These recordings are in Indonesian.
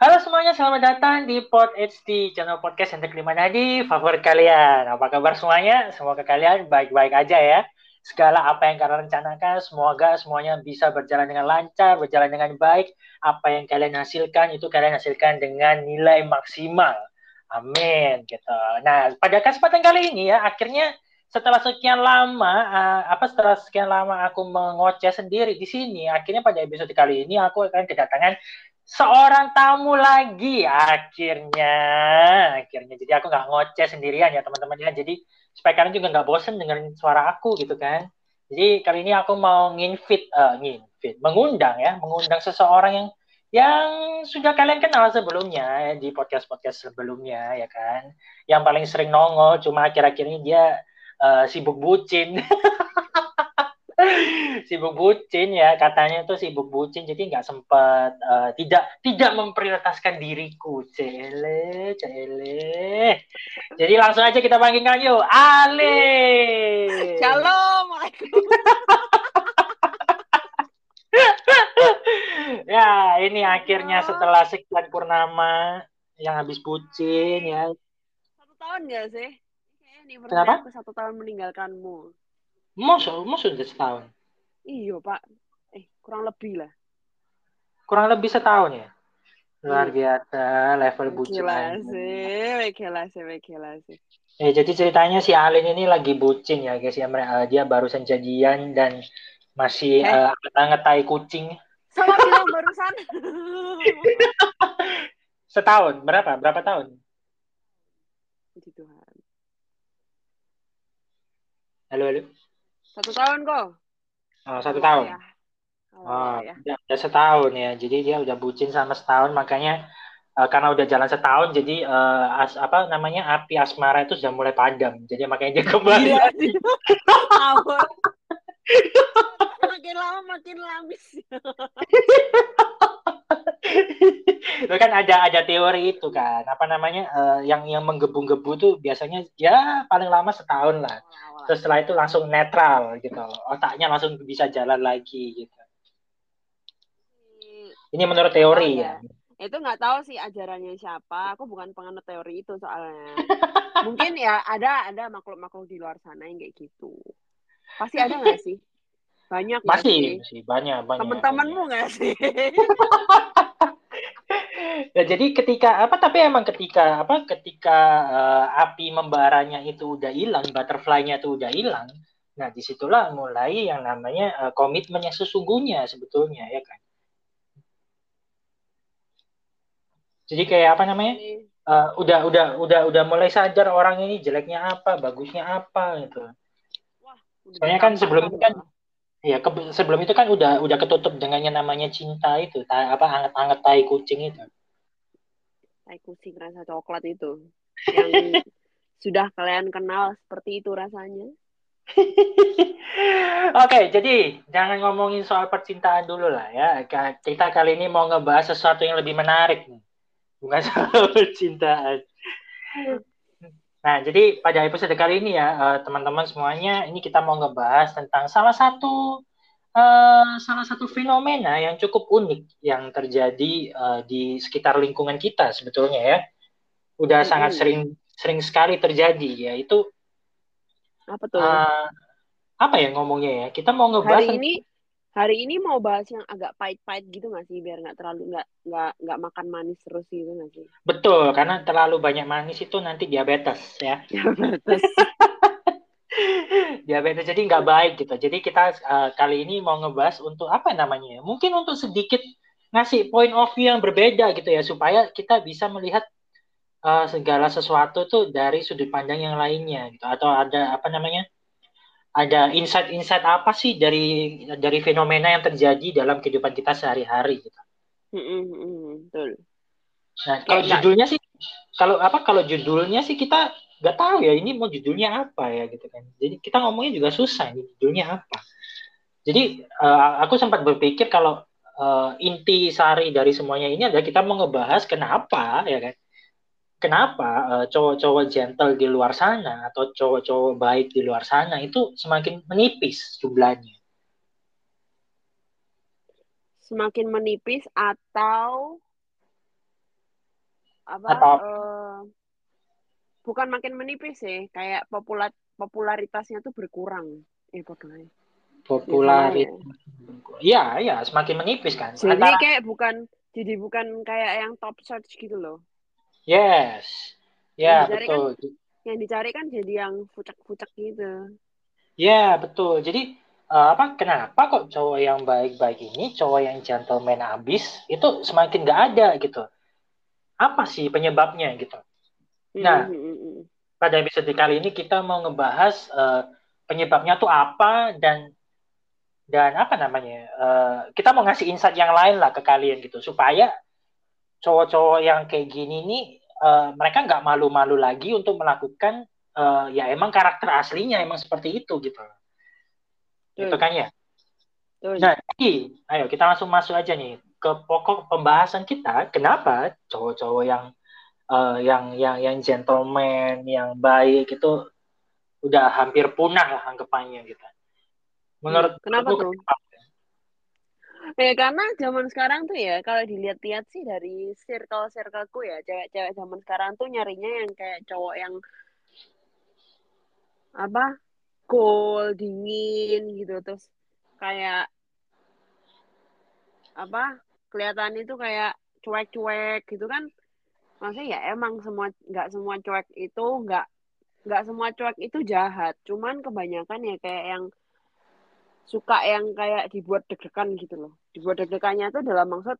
Halo semuanya, selamat datang di Pod HD, channel podcast yang terkelima nadi favorit kalian. Apa kabar semuanya? Semoga kalian baik-baik aja ya. Segala apa yang kalian rencanakan, semoga semuanya bisa berjalan dengan lancar, berjalan dengan baik. Apa yang kalian hasilkan, itu kalian hasilkan dengan nilai maksimal. Amin. Gitu. Nah, pada kesempatan kali ini ya, akhirnya setelah sekian lama uh, apa setelah sekian lama aku mengoceh sendiri di sini akhirnya pada episode kali ini aku akan kedatangan seorang tamu lagi akhirnya. Akhirnya. Jadi aku nggak ngoceh sendirian ya teman-teman ya. Jadi supaya kalian juga nggak bosen dengan suara aku gitu kan. Jadi kali ini aku mau nginvit uh, nginvit mengundang ya mengundang seseorang yang yang sudah kalian kenal sebelumnya ya, di podcast-podcast sebelumnya ya kan. Yang paling sering nongol cuma akhir-akhir ini dia uh, sibuk bucin sibuk bucin ya katanya tuh sibuk bucin jadi nggak sempat uh, tidak tidak memprioritaskan diriku cele cele. Jadi langsung aja kita panggilkan yuk Ale. Shalom ya ini akhirnya setelah sekian purnama yang habis bucin ya. Satu tahun gak sih? Kenapa? aku satu tahun meninggalkanmu Masa, masa sudah setahun? Iya pak, eh kurang lebih lah. Kurang lebih setahun ya? Luar biasa, level bucin. Gila sih, gila sih, gila sih. Ya, jadi ceritanya si Alin ini lagi bucin ya guys ya. Dia barusan janjian dan masih eh? uh, ngetai kucing. Sama bilang barusan. setahun, berapa? Berapa tahun? Puji Tuhan. Halo, halo. Satu tahun kok. Oh, satu oh, tahun. Ya. Oh, ya. Udah, setahun ya. Jadi dia udah bucin sama setahun, makanya uh, karena udah jalan setahun, jadi uh, as, apa namanya api asmara itu sudah mulai padam. Jadi makanya dia kembali. Iya, makin lama makin lamis. itu kan ada ada teori itu kan. Apa namanya uh, yang yang menggebu-gebu tuh biasanya ya paling lama setahun lah. Terus setelah itu langsung netral gitu. Otaknya langsung bisa jalan lagi gitu. Ini menurut teori ya. ya. Itu nggak tahu sih ajarannya siapa. Aku bukan penganut teori itu soalnya. Mungkin ya ada ada makhluk-makhluk di luar sana yang kayak gitu. Pasti ada nggak sih? Banyak masih sih? banyak banyak. Temen-temenmu nggak sih ya jadi ketika apa tapi emang ketika apa ketika uh, api membaranya itu udah hilang butterfly-nya itu udah hilang nah di situlah mulai yang namanya uh, komitmen yang sesungguhnya sebetulnya ya kan? Jadi kayak apa namanya? Uh, udah udah udah udah mulai sadar orang ini jeleknya apa bagusnya apa gitu. Soalnya kan sebelum itu kan ya ke, sebelum itu kan udah udah ketutup dengan yang namanya cinta itu ta, apa anget-anget tai kucing itu tai kucing rasa coklat itu yang sudah kalian kenal seperti itu rasanya. Oke, jadi jangan ngomongin soal percintaan dulu lah ya. Kita kali ini mau ngebahas sesuatu yang lebih menarik nih. Bukan soal percintaan. Nah, jadi pada episode kali ini ya, eh, teman-teman semuanya, ini kita mau ngebahas tentang salah satu uh, salah satu fenomena yang cukup unik yang terjadi uh, di sekitar lingkungan kita sebetulnya ya. Udah hmm. sangat sering sering sekali terjadi yaitu apa tuh? Uh, apa ya ngomongnya ya? Kita mau ngebahas hari ini hari ini mau bahas yang agak pahit-pahit gitu nggak sih biar nggak terlalu nggak nggak nggak makan manis terus gitu nggak sih? Betul, karena terlalu banyak manis itu nanti diabetes ya. Diabetes. diabetes jadi nggak baik gitu. Jadi kita uh, kali ini mau ngebahas untuk apa namanya? Ya? Mungkin untuk sedikit ngasih point of view yang berbeda gitu ya supaya kita bisa melihat uh, segala sesuatu tuh dari sudut pandang yang lainnya gitu atau ada apa namanya? Ada insight-insight apa sih dari dari fenomena yang terjadi dalam kehidupan kita sehari-hari gitu. Mm-hmm, betul. Nah, kalau judulnya sih kalau apa kalau judulnya sih kita nggak tahu ya ini mau judulnya apa ya gitu kan jadi kita ngomongnya juga susah ini judulnya apa jadi uh, aku sempat berpikir kalau uh, inti sari dari semuanya ini adalah kita mau ngebahas kenapa ya kan kenapa uh, cowok-cowok gentle di luar sana atau cowok-cowok baik di luar sana itu semakin menipis jumlahnya semakin menipis atau apa Atau- eh, bukan makin menipis sih, kayak popular popularitasnya tuh berkurang. Eh, ae. popularitas. Iya, iya, semakin menipis kan. Jadi Antara kayak bukan jadi bukan kayak yang top search gitu loh. Yes. Ya, Yang betul. Yang dicari kan jadi yang fucek-fucek gitu. Ya, betul. Jadi eh, apa kenapa kok cowok yang baik-baik ini, cowok yang gentleman abis itu semakin nggak ada gitu. Apa sih penyebabnya gitu? Nah. Hmm, hmm, hmm. Pada episode kali ini kita mau ngebahas eh, penyebabnya tuh apa dan dan apa namanya? eh, kita mau ngasih insight yang lain lah ke kalian gitu supaya cowok-cowok yang kayak gini nih eh, mereka nggak malu-malu lagi untuk melakukan eh, ya emang karakter aslinya emang seperti itu gitu. Betul. Gitu kan ya? Betul. Nah, jadi, ayo kita langsung masuk aja nih ke pokok pembahasan kita. Kenapa cowok-cowok yang eh, yang yang yang gentleman, yang baik itu udah hampir punah lah anggapannya gitu. Menurut Hmm, kenapa tuh? Ya karena zaman sekarang tuh ya kalau dilihat-lihat sih dari circle-circleku ya cewek-cewek zaman sekarang tuh nyarinya yang kayak cowok yang apa cool dingin gitu. Terus kayak apa kelihatan itu kayak cuek-cuek gitu kan. Maksudnya ya emang semua nggak semua cuek itu nggak nggak semua cuek itu jahat. Cuman kebanyakan ya kayak yang suka yang kayak dibuat deg-degan gitu loh. Dibuat deg-degannya itu dalam maksud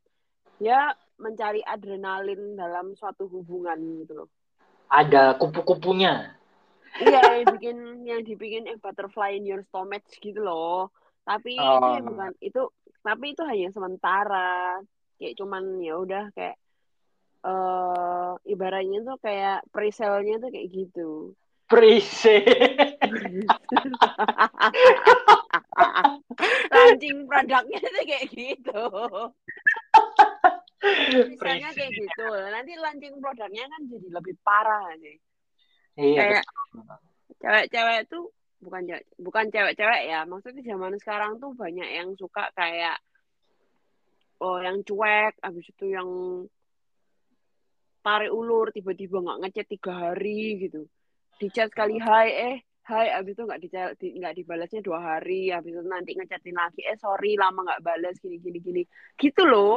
ya mencari adrenalin dalam suatu hubungan gitu loh. Ada kupu-kupunya. iya yang bikin yang dibikin eh, butterfly in your stomach gitu loh. Tapi itu Oh. ya bukan itu tapi itu hanya sementara. Kayak cuman ya udah kayak eh ibaratnya tuh kayak presale-nya tuh kayak gitu Prise. launching produknya tuh kayak gitu. Misalnya kayak gitu. Nanti launching produknya kan jadi lebih parah nih Iya, kayak cewek-cewek tuh bukan cewek bukan cewek-cewek ya. Maksudnya zaman sekarang tuh banyak yang suka kayak oh yang cuek habis itu yang tarik ulur tiba-tiba nggak ngechat tiga hari gitu di chat sekali hai eh hai habis itu nggak di, nggak dibalasnya dua hari habis itu nanti ngechatin lagi eh sorry lama nggak balas gini gini gini gitu loh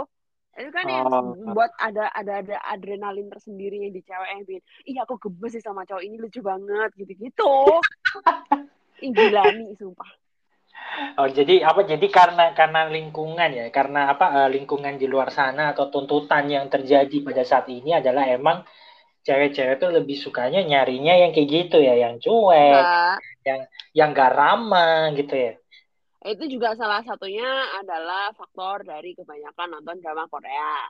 itu kan yang Oh. buat ada ada ada adrenalin tersendiri yang di cewek yang bikin ih aku gemes sih sama cowok ini lucu banget gitu gitu gila nih sumpah Oh, jadi apa? Jadi karena karena lingkungan ya, karena apa? eh, lingkungan di luar sana atau tuntutan yang terjadi pada saat ini adalah emang cewek-cewek tuh lebih sukanya nyarinya yang kayak gitu ya, yang cuek, Nah, yang gak ramah gitu ya. itu juga salah satunya adalah faktor dari kebanyakan nonton drama Korea.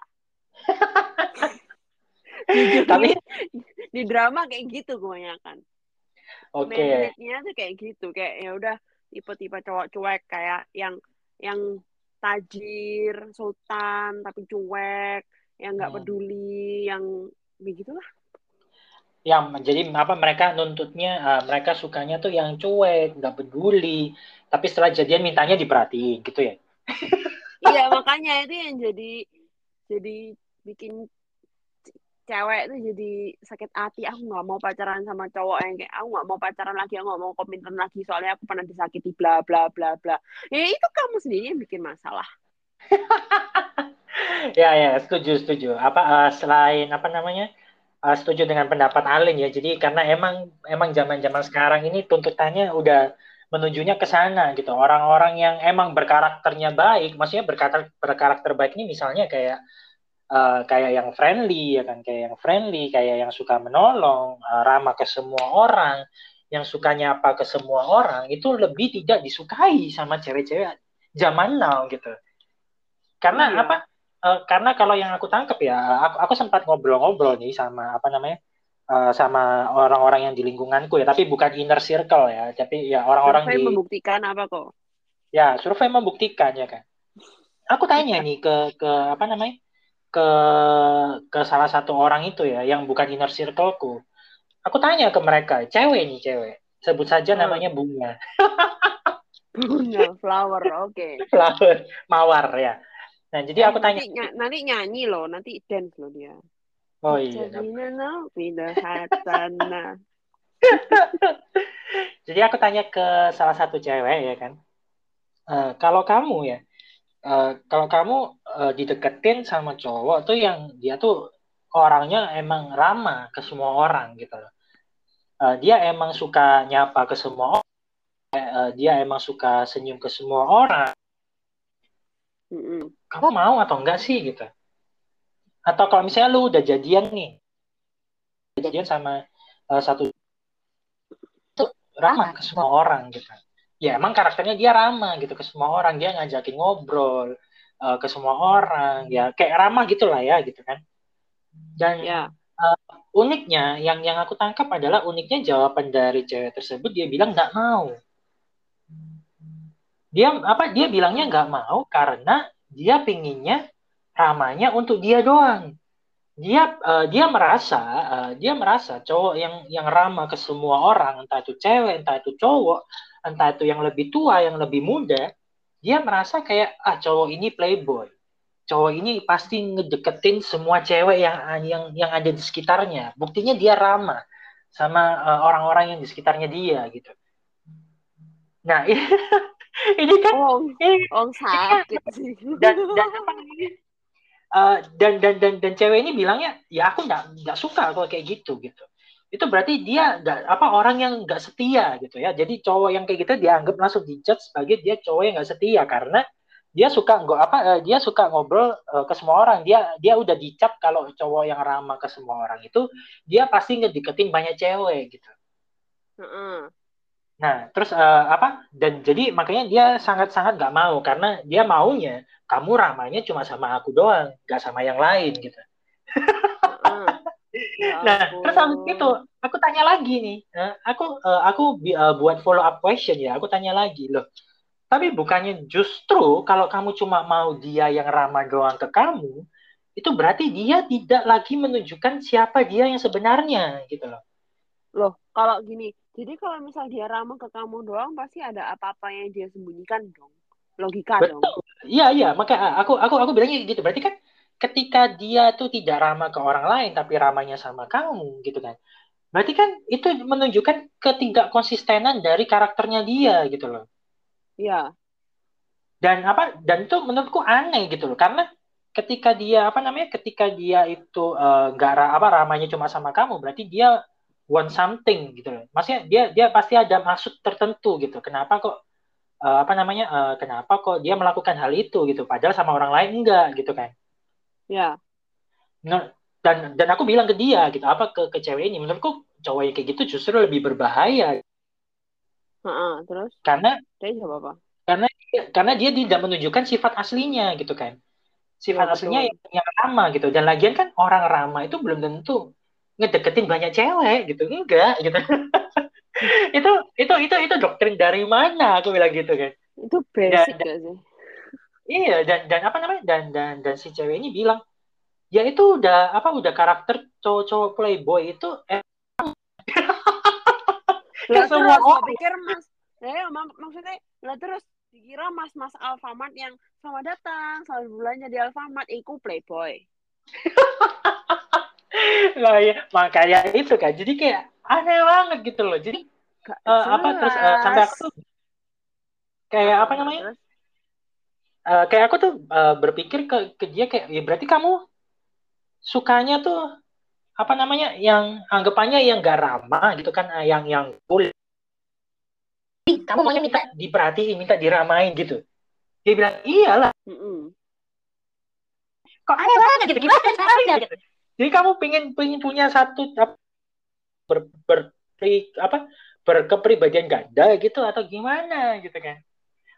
Tapi di drama kayak gitu kebanyakan. Oke, Main-mainnya tuh kayak gitu kayak ya udah tipe-tipe cowok cuek kayak yang yang tajir sultan tapi cuek yang nggak Hmm. peduli yang begitulah yang jadi apa mereka nuntutnya eh, mereka sukanya tuh yang cuek, nggak peduli, tapi setelah jadian mintanya diperhatiin gitu ya. iya makanya itu yang jadi jadi bikin cewek tuh jadi sakit hati aku nggak mau pacaran sama cowok yang kayak aku nggak mau pacaran lagi aku nggak mau komitmen lagi soalnya aku pernah disakiti bla bla bla bla ya itu kamu sendiri yang bikin masalah Ya ya, setuju setuju. Apa eh, selain apa namanya? Eh, setuju dengan pendapat Alin ya. Jadi karena emang emang zaman-zaman sekarang ini tuntutannya udah menujunya ke sana gitu. Orang-orang yang emang berkarakternya baik, maksudnya berkarakter berkarakter baik ini misalnya kayak eh, kayak yang friendly ya kan, kayak yang friendly, kayak yang suka menolong, eh, ramah ke semua orang, yang suka nyapa ke semua orang itu lebih tidak disukai sama cewek-cewek zaman now gitu. Karena Iya. apa? Eh, karena kalau yang aku tangkap ya, aku, aku sempat ngobrol-ngobrol nih sama apa namanya, eh, sama orang-orang yang di lingkunganku ya, tapi bukan inner circle ya, tapi ya orang-orang Survei di, membuktikan apa kok ya survei membuktikan ya kan. Aku tanya nih ke ke apa namanya, ke ke salah satu orang itu ya, yang bukan inner circleku. Aku tanya ke mereka, cewek nih cewek, sebut saja Hmm. namanya bunga, bunga flower oke flower, mawar ya. Nah jadi aku tanya, nanti, nanti nyanyi loh nanti dance loh dia Oh iya. Hatana. Jadi aku tanya ke salah satu cewek ya kan. Uh, kalau kamu ya, uh, kalau kamu uh, dideketin sama cowok tuh yang dia tuh orangnya emang ramah ke semua orang gitu loh. Uh, dia emang suka nyapa ke semua orang. Uh, dia emang suka senyum ke semua orang. Mm -mm. Kamu mau atau enggak sih gitu? Atau kalau misalnya lu udah jadian nih, jadian sama uh, satu ramah ke semua orang gitu ya emang karakternya dia ramah gitu ke semua orang dia ngajakin ngobrol uh, ke semua orang ya kayak ramah gitulah ya gitu kan dan ya. uh, uniknya yang yang aku tangkap adalah uniknya jawaban dari cewek tersebut dia bilang nggak mau dia apa dia bilangnya nggak mau karena dia pinginnya ramanya untuk dia doang. Dia uh, dia merasa uh, dia merasa cowok yang yang ramah ke semua orang entah itu cewek entah itu cowok entah itu yang lebih tua yang lebih muda dia merasa kayak ah cowok ini playboy. Cowok ini pasti ngedeketin semua cewek yang yang yang ada di sekitarnya. Buktinya dia ramah sama uh, orang-orang yang di sekitarnya dia gitu. Nah ini kan oh, ini, oh sakit sih. dan dan apa uh, dan dan dan dan cewek ini bilangnya ya aku nggak nggak suka kalau kayak gitu gitu. Itu berarti dia nggak apa orang yang nggak setia gitu ya. Jadi cowok yang kayak gitu dianggap langsung dijudge sebagai dia cowok yang nggak setia karena dia suka nggak apa uh, dia suka ngobrol uh, ke semua orang. Dia dia udah dicap kalau cowok yang ramah ke semua orang itu dia pasti ngedeketin banyak cewek gitu. Uh -uh. Nah, terus uh, apa? Dan jadi makanya dia sangat-sangat gak mau karena dia maunya kamu ramanya cuma sama aku doang, gak sama yang lain gitu. Ya nah, terus habis itu aku tanya lagi nih, uh, aku uh, aku uh, buat follow up question ya, aku tanya lagi loh. Tapi bukannya justru kalau kamu cuma mau dia yang ramah doang ke kamu, itu berarti dia tidak lagi menunjukkan siapa dia yang sebenarnya gitu loh. Loh, kalau gini, jadi kalau misal dia ramah ke kamu doang, pasti ada apa-apa yang dia sembunyikan dong. Logika Betul. dong. Iya, iya. Maka ah, aku aku aku bilangnya gitu. Berarti kan ketika dia tuh tidak ramah ke orang lain, tapi ramahnya sama kamu, gitu kan. Berarti kan itu menunjukkan ketidakkonsistenan dari karakternya dia, gitu loh. Iya. Dan apa? Dan itu menurutku aneh gitu loh. Karena ketika dia apa namanya? Ketika dia itu uh, nggak apa ramahnya cuma sama kamu, berarti dia want something gitu loh. Maksudnya dia dia pasti ada maksud tertentu gitu. Kenapa kok uh, apa namanya? Uh, kenapa kok dia melakukan hal itu gitu padahal sama orang lain enggak gitu kan. Ya. Nah, dan dan aku bilang ke dia gitu, apa ke ke cewek ini menurutku cowok yang kayak gitu justru lebih berbahaya. Uh -uh, terus? Karena dia apa? Karena karena dia tidak menunjukkan sifat aslinya gitu kan. Sifat ya, aslinya yang, yang ramah gitu. Dan lagian kan orang ramah itu belum tentu ngedeketin banyak cewek gitu. Enggak gitu. Itu itu itu itu doktrin dari mana? Aku bilang gitu kan. Itu basic dan, dan, sih? Iya dan dan apa namanya? Dan dan dan si cewek ini bilang ya itu udah apa udah karakter cowok-cowok playboy itu eh, semua orang. pikir mas ya mak maksudnya lah terus dikira mas-mas Alfamart yang selamat datang selamat bulannya di Alfamart iku playboy nah ya makanya itu kan jadi kayak aneh banget gitu loh. Jadi uh, apa terus uh, sampai aku tuh kayak apa namanya? uh, kayak aku tuh uh, berpikir ke ke dia kayak ya berarti kamu sukanya tuh apa namanya yang anggapannya yang gak ramah gitu kan yang yang boleh. Kamu maunya minta diperhatiin minta diramain gitu. Dia bilang iyalah. Mm -mm. kok aneh banget gitu gimana caranya gitu jadi kamu pengen pengen punya satu ber, ber, apa berkepribadian ganda gitu atau gimana gitu kan?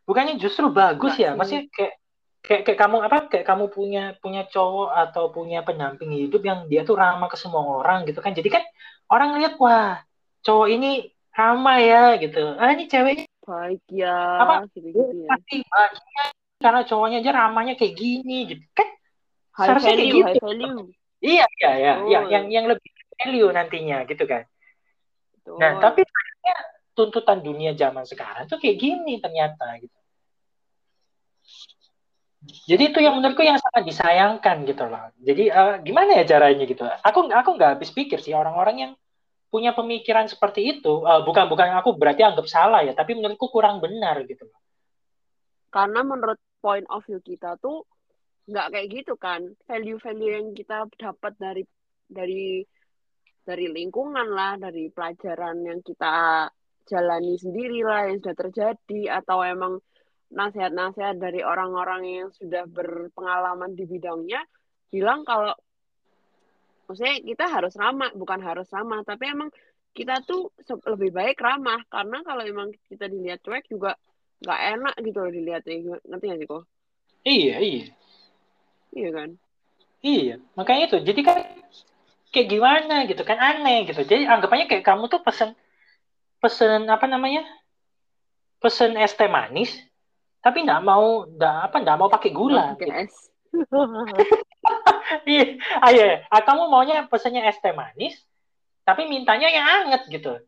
Bukannya justru bagus ya, maksudnya kayak kayak kayak kamu apa kayak kamu punya punya cowok atau punya pendamping hidup yang dia tuh ramah ke semua orang gitu kan. Jadi kan orang lihat wah cowok ini ramah ya gitu. Ah ini ceweknya baik ya apa gitu, -gitu ya. pasti bahagia karena cowoknya aja ramahnya kayak gini gitu kan. High Seharusnya value, kayak gitu. High value Iya, iya, iya, iya, yang yang lebih value nantinya gitu kan. Betul. Nah, tapi ternyata tuntutan dunia zaman sekarang tuh kayak gini ternyata gitu. Jadi itu yang menurutku yang sangat disayangkan gitu loh. Jadi uh, gimana ya caranya gitu? Aku aku nggak habis pikir sih orang-orang yang punya pemikiran seperti itu. Uh, bukan bukan aku berarti anggap salah ya, tapi menurutku kurang benar gitu loh. Karena menurut point of view kita tuh nggak kayak gitu kan. Value-value yang kita dapat dari dari dari lingkungan lah, dari pelajaran yang kita jalani sendiri lah yang sudah terjadi atau emang nasihat-nasihat dari orang-orang yang sudah berpengalaman di bidangnya bilang kalau maksudnya kita harus ramah bukan harus ramah tapi emang kita tuh lebih baik ramah. Karena kalau emang kita dilihat cuek juga nggak enak gitu loh dilihatnya. Nanti nggak sih kok iya iya iya kan? Iya makanya itu. Jadi kan kayak gimana gitu kan aneh gitu. Jadi anggapannya kayak kamu tuh pesen pesen apa namanya? Pesen es teh manis tapi nggak mau nggak apa nggak mau pakai gula pakai gitu. es. Iya ah, iya. Ah, kamu maunya pesennya es teh manis tapi mintanya yang anget gitu.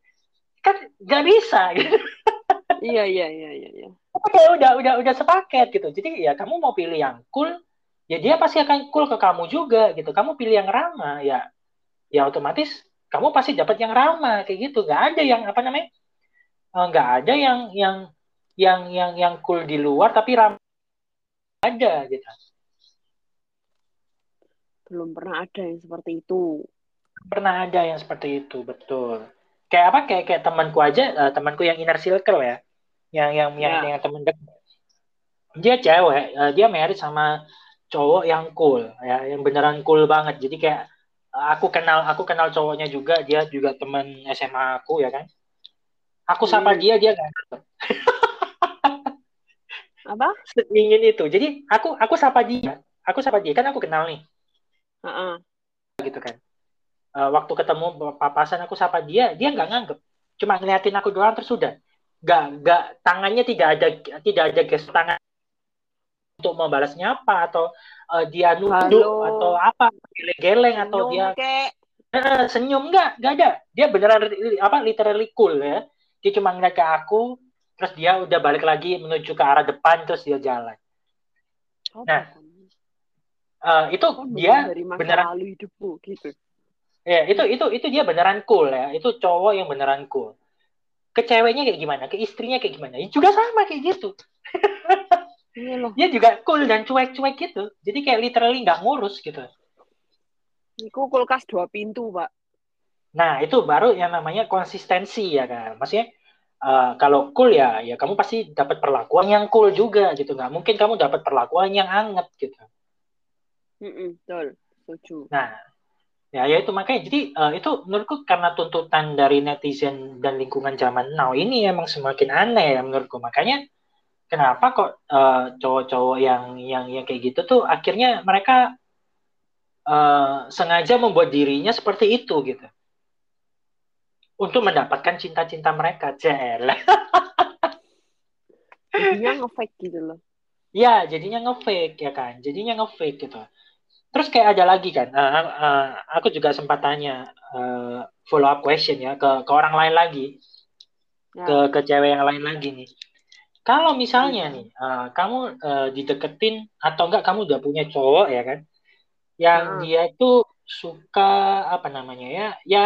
Kan nggak bisa. Gitu iya iya iya iya iya. Oke udah udah udah sepaket gitu. Jadi ya kamu mau pilih yang cool ya dia pasti akan cool ke kamu juga gitu kamu pilih yang ramah ya ya otomatis kamu pasti dapat yang ramah kayak gitu nggak ada yang apa namanya eh, nggak ada yang yang yang yang yang cool di luar tapi ram ada gitu. Belum pernah ada yang seperti itu. Pernah ada yang seperti itu, betul. Kayak apa? Kayak kayak temanku aja, uh, temanku yang inner circle ya. Yang yang yang, ya. yang temen dekat. Dia cewek, uh, dia married sama cowok yang cool ya, yang beneran cool banget. Jadi kayak aku kenal aku kenal cowoknya juga, dia juga teman SMA aku ya kan. Aku sapa hmm. dia dia gak apa? Ingin itu. Jadi aku aku sapa dia. Aku sapa dia. Kan aku kenal nih. Uh-uh. gitu kan. Uh, waktu ketemu papasan aku sapa dia dia nggak nganggep. Cuma ngeliatin aku doang terus sudah nggak nggak tangannya tidak ada tidak ada gestur tangan untuk membalasnya apa? Atau uh, dia nunduk Halo. atau apa? Geleng-geleng atau dia uh, senyum. Nggak nggak ada. Dia beneran apa literally cool ya. Dia cuma ngeliat ke aku terus dia udah balik lagi menuju ke arah depan terus dia jalan. Oh, nah uh, itu oh, dia dari masa beneran lalu hidupku gitu? Ya itu itu itu dia beneran cool ya. Itu cowok yang beneran cool. Ke ceweknya kayak gimana? Ke istrinya kayak gimana? Ya juga sama kayak gitu iya loh. dia juga cool dan cuek-cuek gitu. Jadi kayak literally nggak ngurus gitu. Iku kulkas dua pintu, Pak. Nah, itu baru yang namanya konsistensi ya kan. Maksudnya uh, kalau cool ya ya kamu pasti dapat perlakuan yang cool juga gitu. Nggak mungkin kamu dapat perlakuan yang anget gitu. Mm betul. Setuju. Nah ya ya itu makanya. Jadi uh, itu menurutku karena tuntutan dari netizen dan lingkungan zaman now ini emang semakin aneh ya menurutku. Makanya kenapa kok uh, cowok-cowok yang yang yang kayak gitu tuh akhirnya mereka uh, sengaja membuat dirinya seperti itu gitu untuk mendapatkan cinta-cinta mereka. Jel. jadinya ngefake gitu loh. Ya, jadinya ngefake ya kan. Jadinya ngefake gitu. Terus kayak ada lagi kan. Uh, uh, aku juga sempat tanya uh, follow up question ya ke ke orang lain lagi. Ya. Ke ke cewek yang lain lagi nih. Kalau misalnya nih, uh, kamu uh, dideketin atau enggak kamu udah punya cowok ya kan, yang hmm. dia itu suka apa namanya ya, ya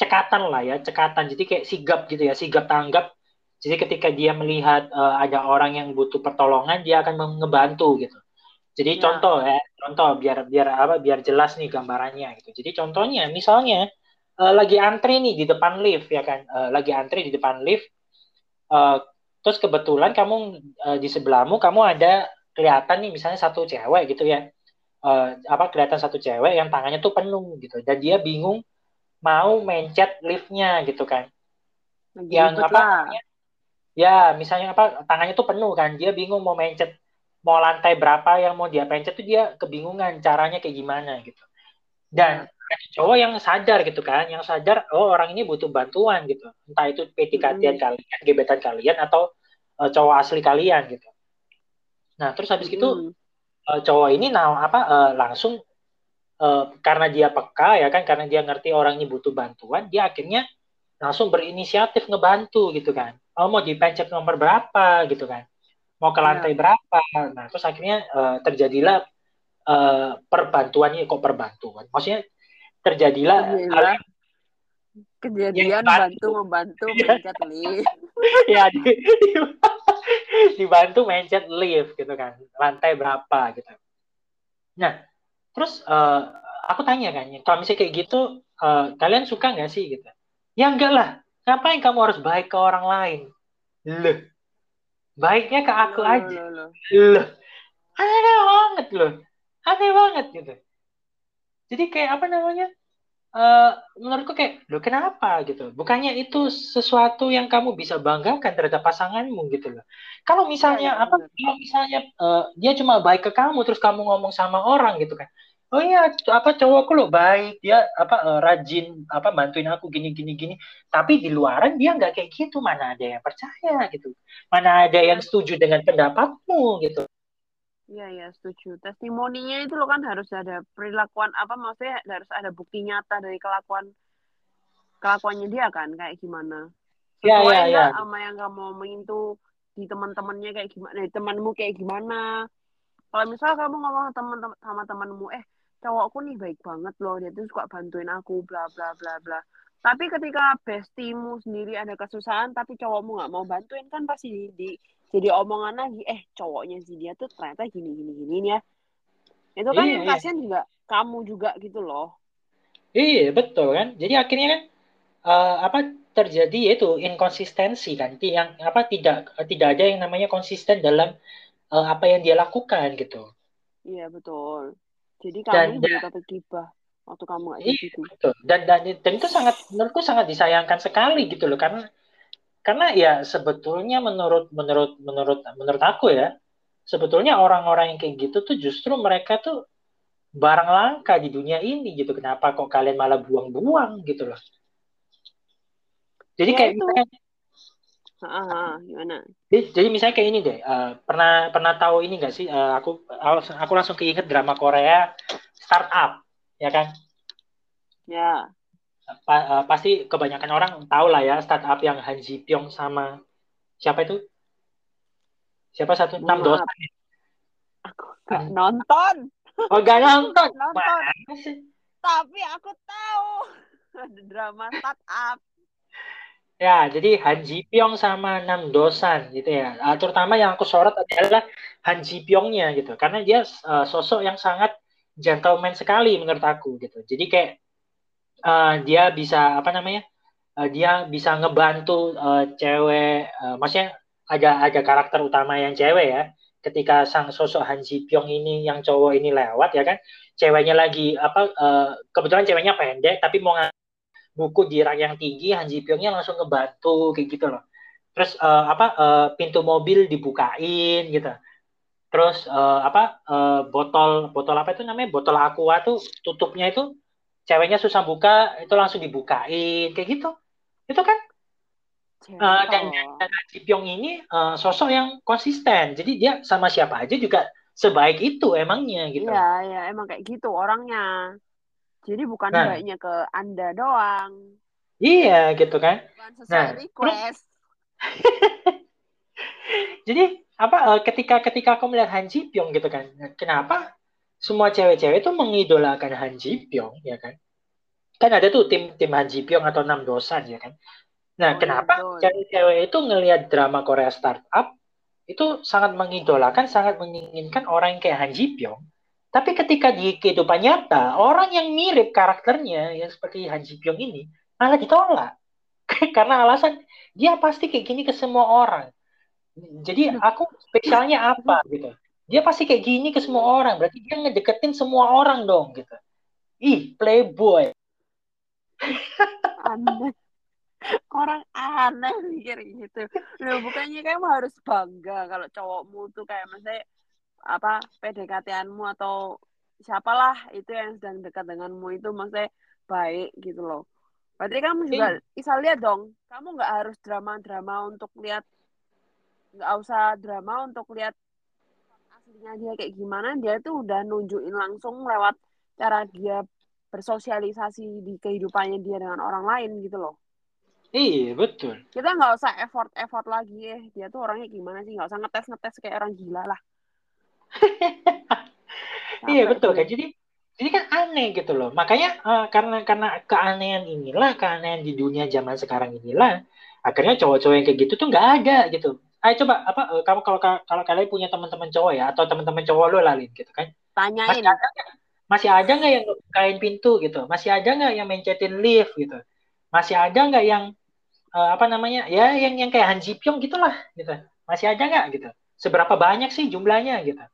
cekatan lah ya, cekatan. Jadi kayak sigap gitu ya, sigap tanggap. Jadi ketika dia melihat uh, ada orang yang butuh pertolongan, dia akan ngebantu gitu. Jadi ya. contoh ya, contoh biar biar apa biar jelas nih gambarannya gitu. Jadi contohnya misalnya uh, lagi antri nih di depan lift ya kan, uh, lagi antri di depan lift. Uh, terus kebetulan kamu uh, di sebelahmu kamu ada kelihatan nih misalnya satu cewek gitu ya. Uh, apa kelihatan satu cewek yang tangannya tuh penuh gitu. Dan dia bingung mau mencet liftnya gitu kan. Lagi yang apa ya misalnya apa tangannya tuh penuh kan. Dia bingung mau mencet mau lantai berapa yang mau dia pencet tuh dia kebingungan caranya kayak gimana gitu. Dan hmm. Cowok yang sadar gitu kan yang sadar oh orang ini butuh bantuan gitu entah itu PDKT hmm. kalian gebetan kalian atau uh, cowok asli kalian gitu nah terus habis hmm. itu uh, cowok ini nah apa uh, langsung uh, karena dia peka ya kan karena dia ngerti orang ini butuh bantuan dia akhirnya langsung berinisiatif ngebantu gitu kan oh mau dipencet nomor berapa gitu kan mau ke lantai Iya. berapa. Nah, terus akhirnya uh, terjadilah uh, perbantuannya kok perbantuan. Maksudnya terjadilah hal Terjadilah kejadian dibantu. bantu membantu mencet lift. ya di, di, dibantu mencet lift gitu kan. Lantai berapa gitu. Nah terus uh, aku tanya kan kalau misalnya kayak gitu uh, kalian suka nggak sih? Gitu. Ya enggak lah. Ngapain kamu harus baik ke orang lain? Loh baiknya ke aku Loh, aja. loh, loh. loh aneh banget loh. Aneh banget gitu jadi kayak apa namanya Uh, menurutku kayak, lo kenapa gitu? Bukannya itu sesuatu yang kamu bisa banggakan terhadap pasanganmu gitu loh. Kalau misalnya iya, apa? bener. Kalau misalnya uh, dia cuma baik ke kamu, terus kamu ngomong sama orang gitu kan? Oh iya, apa cowokku lo baik, dia apa uh, rajin, apa bantuin aku gini gini gini. Tapi di luaran dia nggak kayak gitu. Mana ada yang percaya gitu? Mana ada yang setuju dengan pendapatmu gitu? Iya iya setuju. Testimoninya itu lo kan harus ada perilakuan apa maksudnya harus ada bukti nyata dari kelakuan kelakuannya dia kan kayak gimana. Ya, Sesuai ya, ya. sama yang kamu omongin tuh di teman-temannya kayak gimana, di temanmu kayak gimana. Kalau misal kamu ngomong teman sama temanmu, eh cowokku nih baik banget loh, dia tuh suka bantuin aku, bla bla bla bla. Tapi ketika bestimu sendiri ada kesusahan, tapi cowokmu nggak mau bantuin kan pasti di, di jadi omongan lagi eh cowoknya si dia tuh ternyata gini gini gini ya. Itu kan iya, iya. kasihan juga kamu juga gitu loh. Iya betul kan? Jadi akhirnya kan uh, apa terjadi yaitu inkonsistensi kan? Yang apa tidak tidak ada yang namanya konsisten dalam uh, apa yang dia lakukan gitu. Iya betul. Jadi kamu dan, jadi topik gibah waktu kamu iya, situ betul. Dan, dan dan itu sangat menurutku sangat disayangkan sekali gitu loh. Karena karena ya sebetulnya menurut menurut menurut menurut aku ya sebetulnya orang-orang yang kayak gitu tuh justru mereka tuh barang langka di dunia ini gitu. Kenapa kok kalian malah buang-buang gitu loh? Jadi ya kayak itu. misalnya Aha, gimana? Jadi, jadi misalnya kayak ini deh uh, pernah pernah tahu ini gak sih? Uh, aku aku langsung keinget drama Korea startup ya kan? Ya pa, uh, pasti kebanyakan orang tahu lah ya startup yang Han Ji Pyong sama siapa itu? Siapa satu? Enam dosa aku gak nonton. Oh gak nonton? nonton. Tapi aku tahu. Ada drama startup. Ya jadi Han Ji Pyong sama Nam Dosan gitu ya. Uh, terutama yang aku sorot adalah Han Ji Pyongnya gitu. Karena dia uh, sosok yang sangat gentleman sekali menurut aku gitu. Jadi kayak uh, dia bisa apa namanya uh, dia bisa ngebantu uh, cewek uh, maksudnya ada ada karakter utama yang cewek ya. Ketika sang sosok Han Ji Pyong ini yang cowok ini lewat ya kan ceweknya lagi apa uh, kebetulan ceweknya pendek tapi mau buku di rak yang tinggi Han Ji Pyongnya langsung ngebantu kayak gitu loh. Terus uh, apa uh, pintu mobil dibukain gitu. Terus uh, apa uh, botol botol apa itu namanya? Botol aqua tuh tutupnya itu ceweknya susah buka itu langsung dibukain kayak gitu. Itu kan? Uh, dan, dan Ji Pyong ini uh, sosok yang konsisten. Jadi dia sama siapa aja juga sebaik itu emangnya gitu. Iya iya emang kayak gitu orangnya. Jadi bukan nah, baiknya ke anda doang. Iya gitu kan? Bukan sesuai nah, request. Jadi apa ketika ketika aku melihat Han Ji Pyong gitu kan kenapa semua cewek-cewek itu mengidolakan Han Ji Pyong ya kan? Kan ada tuh tim tim Han Ji Pyong atau Nam Dosan ya kan? Nah oh, kenapa iya, cewek-cewek itu ngelihat drama Korea startup itu sangat mengidolakan sangat menginginkan orang yang kayak Han Ji Pyong tapi ketika di kehidupan nyata orang yang mirip karakternya yang seperti Han Ji Pyong ini malah ditolak. Karena alasan dia pasti kayak gini ke semua orang. Jadi aku spesialnya apa gitu dia pasti kayak gini ke semua orang. Berarti dia ngedeketin semua orang dong gitu. Ih playboy. Aneh. Orang aneh mikir gitu. Loh bukannya kamu harus bangga kalau cowokmu tuh kayak maksudnya apa PDKT-anmu atau siapalah itu yang sedang dekat denganmu itu maksudnya baik gitu loh. Berarti kamu juga bisa lihat dong. Kamu nggak harus drama-drama untuk lihat nggak usah drama untuk lihat aslinya dia kayak gimana dia tuh udah nunjukin langsung lewat cara dia bersosialisasi di kehidupannya dia dengan orang lain gitu loh Iya betul. Kita nggak usah effort effort lagi ya. Dia tuh orangnya gimana sih? Nggak usah ngetes ngetes kayak orang gila lah. iya betul kan. Jadi jadi kan aneh gitu loh. Makanya uh, karena karena keanehan inilah, keanehan di dunia zaman sekarang inilah, akhirnya cowok-cowok yang kayak gitu tuh nggak ada gitu. Ayo coba apa uh, kamu kalau kalau kalian punya teman-teman cowok ya atau teman-teman cowok lo lalin gitu kan? Tanyain. Masih ada nggak? Masih ada nggak yang bukain pintu gitu? Masih ada nggak yang mencetin lift gitu? Masih ada nggak yang uh, apa namanya? Ya yang yang kayak Han Ji Pyong gitulah gitu. Masih ada nggak gitu? Seberapa banyak sih jumlahnya gitu?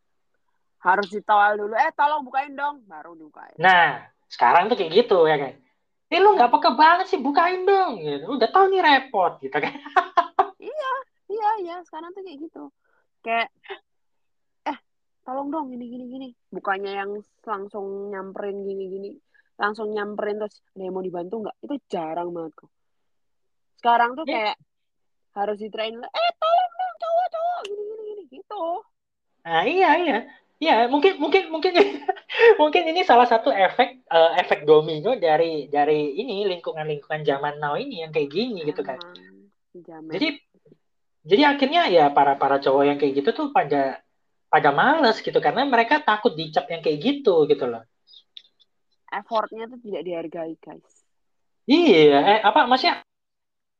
Harus ditawal dulu. Eh tolong bukain dong. Baru dibukain. Nah, sekarang tuh kayak gitu ya kan. Eh lu nggak peka banget sih bukain dong gitu. Udah tahu nih repot gitu kan. iya, iya, iya. Sekarang tuh kayak gitu. Kayak eh tolong dong gini gini gini. Bukannya yang langsung nyamperin gini gini. Langsung nyamperin terus ada yang mau dibantu nggak? Itu jarang banget kok. Sekarang tuh kayak harus ditrain. Eh tolong dong cowok-cowok gini gini gini gitu. Nah, iya iya. Ya, mungkin mungkin mungkin mungkin ini salah satu efek uh, efek domino dari dari ini lingkungan-lingkungan zaman now ini yang kayak gini gitu kan. Zaman. Jadi jadi akhirnya ya para para cowok yang kayak gitu tuh pada pada males gitu karena mereka takut dicap yang kayak gitu gitu loh. Effortnya tuh tidak dihargai guys. Iya, eh, apa maksudnya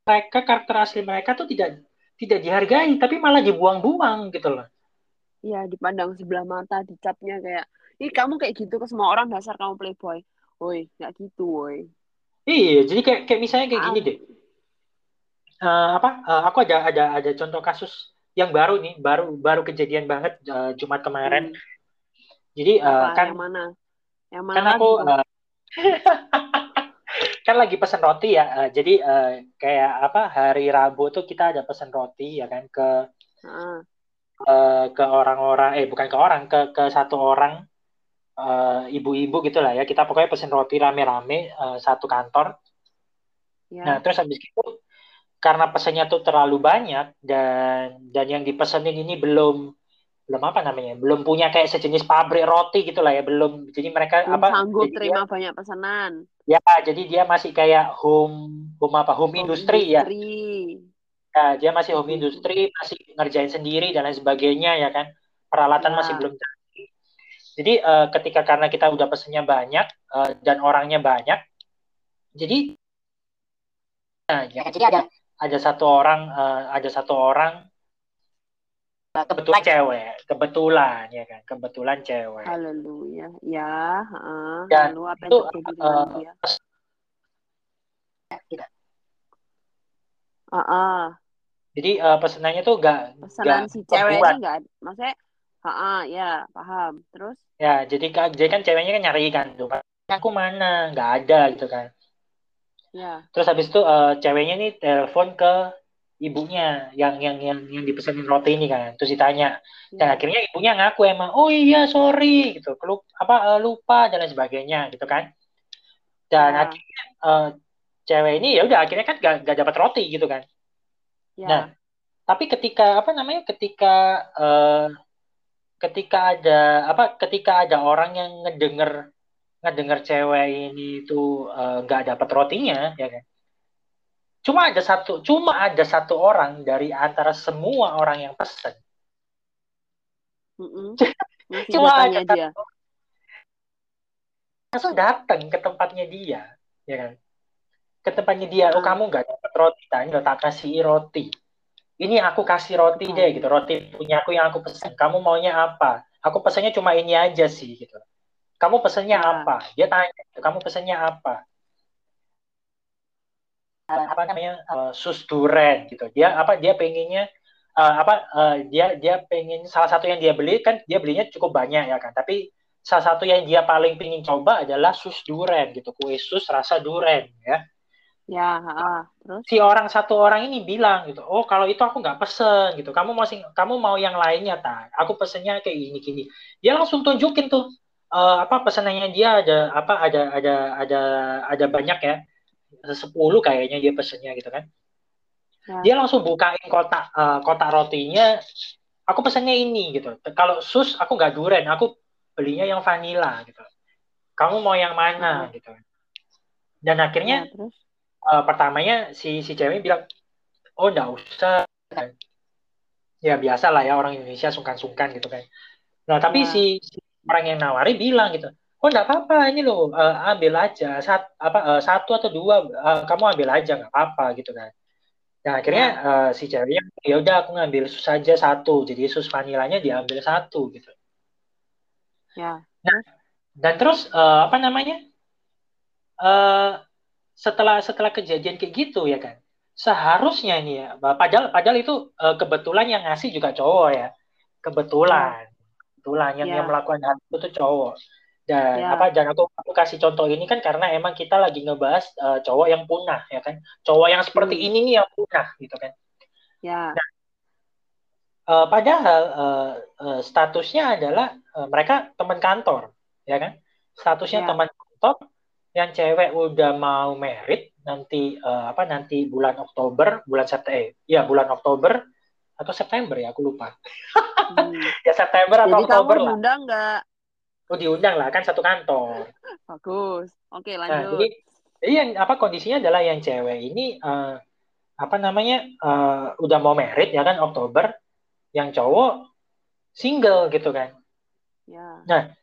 mereka karakter asli mereka tuh tidak tidak dihargai tapi malah dibuang-buang gitu loh. Iya, dipandang sebelah mata, dicapnya kayak, ih kamu kayak gitu ke semua orang dasar kamu playboy. Woi, nggak gitu, woi. Iya, jadi kayak kayak misalnya kayak gini deh. Uh, apa? Uh, aku ada ada ada contoh kasus yang baru nih, baru baru kejadian banget uh, Jumat kemarin. Hmm. Jadi uh, kan yang mana? Yang mana kan aku uh, kan lagi pesen roti ya. Uh, jadi uh, kayak apa? Hari Rabu tuh kita ada pesen roti ya kan ke uh. Uh, ke orang-orang eh bukan ke orang ke ke satu orang ibu-ibu uh, gitulah ya kita pokoknya pesen roti rame-rame uh, satu kantor ya. nah terus habis itu karena pesannya tuh terlalu banyak dan dan yang dipesenin ini belum belum apa namanya belum punya kayak sejenis pabrik roti gitulah ya belum jadi mereka belum apa sanggup terima dia, banyak pesanan ya jadi dia masih kayak home home apa home, home industry, industry ya Ya, dia masih home industry, masih ngerjain sendiri dan lain sebagainya ya kan. Peralatan ya. masih belum jadi. Jadi uh, ketika karena kita udah pesennya banyak uh, dan orangnya banyak, jadi nah, ya, jadi ada ada satu orang uh, ada satu orang kebetulan cewek, kebetulan ya kan, kebetulan cewek. Haleluya. Ya, uh, dan lalu apa terjadi uh, dia? Tidak. Uh -uh. Jadi uh, pesenannya tuh gak pesanan gak si cewek ini gak maksudnya uh ya paham terus ya jadi jadi kan ceweknya kan nyari kan tuh aku mana nggak ada gitu kan ya terus habis itu uh, ceweknya nih telepon ke ibunya yang yang yang yang dipesenin roti ini kan terus ditanya ya. dan akhirnya ibunya ngaku emang oh iya sorry gitu Kelup, apa uh, lupa dan lain sebagainya gitu kan dan ya. akhirnya uh, cewek ini ya udah akhirnya kan gak, gak dapat roti gitu kan Ya. Nah, tapi ketika apa namanya? Ketika uh, ketika ada apa? Ketika ada orang yang ngedenger ngedenger cewek ini tuh nggak uh, dapat rotinya, ya kan? Cuma ada satu, cuma ada satu orang dari antara semua orang yang pesen. Mm -mm. cuma ada dia. Satu, langsung datang ke tempatnya dia, ya kan? ke tempatnya dia, oh kamu nggak dapat roti, nah, tak kasih roti. Ini aku kasih roti deh gitu, roti punya aku yang aku pesan. Kamu maunya apa? Aku pesannya cuma ini aja sih gitu. Kamu pesannya nah. apa? Dia tanya, kamu pesannya apa? apa namanya uh, sus duren gitu dia apa dia pengennya uh, apa uh, dia dia pengen salah satu yang dia beli kan dia belinya cukup banyak ya kan tapi salah satu yang dia paling pengen coba adalah sus duren gitu kue sus rasa duren ya Ya, uh, terus si orang satu orang ini bilang gitu, oh kalau itu aku nggak pesen gitu, kamu mau kamu mau yang lainnya tak? Aku pesennya kayak gini gini. Dia langsung tunjukin tuh uh, apa pesenannya dia ada apa ada ada ada ada banyak ya, sepuluh kayaknya dia pesennya gitu kan. Ya. Dia langsung bukain kotak uh, kotak rotinya. Aku pesennya ini gitu. Kalau sus aku nggak duren, aku belinya yang vanilla gitu. Kamu mau yang mana hmm. gitu. Dan akhirnya ya, terus? uh, pertamanya si si cewek bilang oh nggak usah ya biasa lah ya orang Indonesia sungkan-sungkan gitu kan nah tapi ya. si, si orang yang nawari bilang gitu oh nggak apa-apa ini loh uh, ambil aja sat, apa uh, satu atau dua uh, kamu ambil aja nggak apa-apa gitu kan. Nah akhirnya ya. uh, si ceweknya ya udah aku ngambil sus saja satu jadi sus vanilanya diambil satu gitu. Ya. Nah dan terus uh, apa namanya uh, setelah setelah kejadian kayak gitu ya kan seharusnya ini ya padahal padahal itu uh, kebetulan yang ngasih juga cowok ya kebetulan kebetulan yang yeah. yang melakukan hal itu tuh cowok dan yeah. apa jangan aku aku kasih contoh ini kan karena emang kita lagi ngebahas uh, cowok yang punah ya kan cowok yang seperti hmm. ini nih yang punah gitu kan ya yeah. nah, uh, padahal uh, uh, statusnya adalah uh, mereka teman kantor ya kan statusnya yeah. teman kantor yang cewek udah mau merit nanti uh, apa nanti bulan Oktober bulan September eh, ya bulan Oktober atau September ya aku lupa. Hmm. ya September atau Jadi Oktober kamu diundang nggak? Oh diundang lah kan satu kantor. Bagus. Oke lanjut. nah, jadi jadi yang apa kondisinya adalah yang cewek ini uh, apa namanya uh, udah mau merit ya kan Oktober. Yang cowok single gitu kan. Ya. nah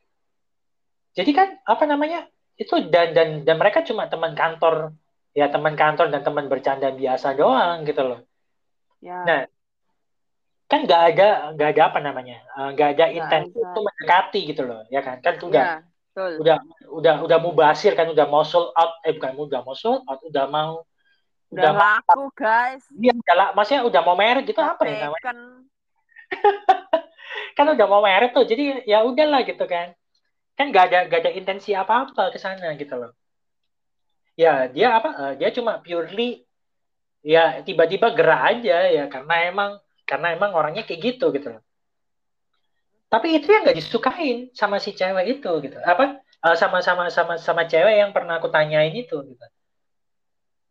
jadi kan apa namanya itu dan dan dan mereka cuma teman kantor. Ya teman kantor dan teman bercanda biasa doang gitu loh. Ya. Nah, kan nggak ada nggak ada apa namanya eh, nggak ada intensi untuk mendekati gitu loh ya kan? Kan udah ya, udah udah udah mau basir kan udah mau sold out eh bukan udah mau sold out udah mau udah, udah laku guys. Iya udah maksudnya udah mau merek gitu apa ya namanya? Kan kan udah mau merek tuh jadi ya udahlah gitu kan. Kan nggak ada nggak ada intensi apa apa ke sana gitu loh. Ya dia apa uh, dia cuma purely ya tiba-tiba gerak aja ya karena emang karena emang orangnya kayak gitu gitu loh. Tapi itu yang nggak disukain sama si cewek itu gitu. Apa? Uh, sama sama sama sama cewek yang pernah aku tanyain itu gitu.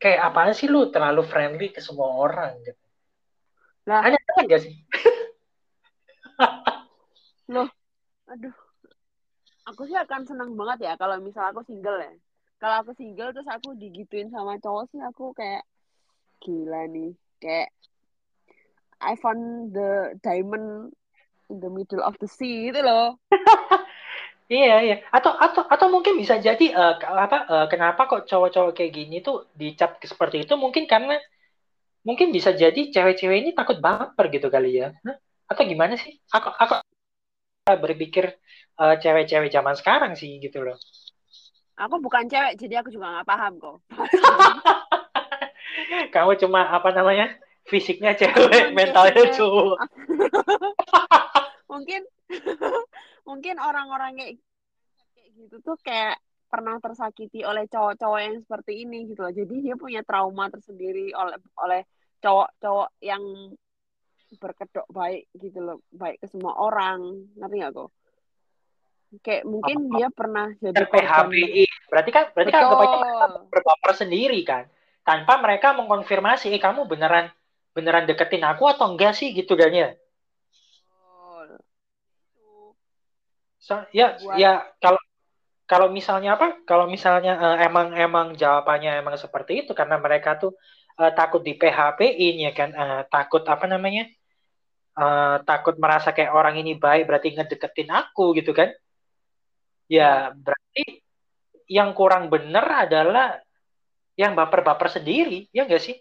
Kayak apaan sih lu? Terlalu friendly ke semua orang gitu. Lah. Ada kan gak sih? Loh aduh. Aku sih akan senang banget ya kalau misal aku single ya. Kalau aku single terus aku digituin sama cowok sih aku kayak gila nih. Kayak I found the diamond in the middle of the sea itu loh Iya iya. Atau atau atau mungkin bisa jadi uh, apa uh, kenapa kok cowok-cowok kayak gini tuh dicap seperti itu mungkin karena mungkin bisa jadi cewek-cewek ini takut baper gitu kali ya. Hah? Atau gimana sih? Aku aku berpikir uh, cewek-cewek zaman sekarang sih gitu loh. Aku bukan cewek, jadi aku juga nggak paham kok. Kamu cuma apa namanya? Fisiknya cewek, mentalnya cowok. mungkin mungkin orang-orang kayak kayak gitu tuh kayak pernah tersakiti oleh cowok-cowok yang seperti ini gitu loh. Jadi dia punya trauma tersendiri oleh oleh cowok-cowok yang berkedok baik gitu loh, baik ke semua orang. Ngerti gak kok? kayak mungkin oh, dia pernah jadi PHBI. Berarti kan berarti kan Betul. kan berbaper sendiri kan. Tanpa mereka mengkonfirmasi, eh kamu beneran beneran deketin aku atau enggak sih gitu kan ya. So, ya Buat... ya kalau kalau misalnya apa? Kalau misalnya uh, emang emang jawabannya emang seperti itu karena mereka tuh uh, takut di PHP-in ya kan, uh, takut apa namanya? Uh, takut merasa kayak orang ini baik berarti ngedeketin aku gitu kan ya berarti yang kurang benar adalah yang baper-baper sendiri, ya enggak sih?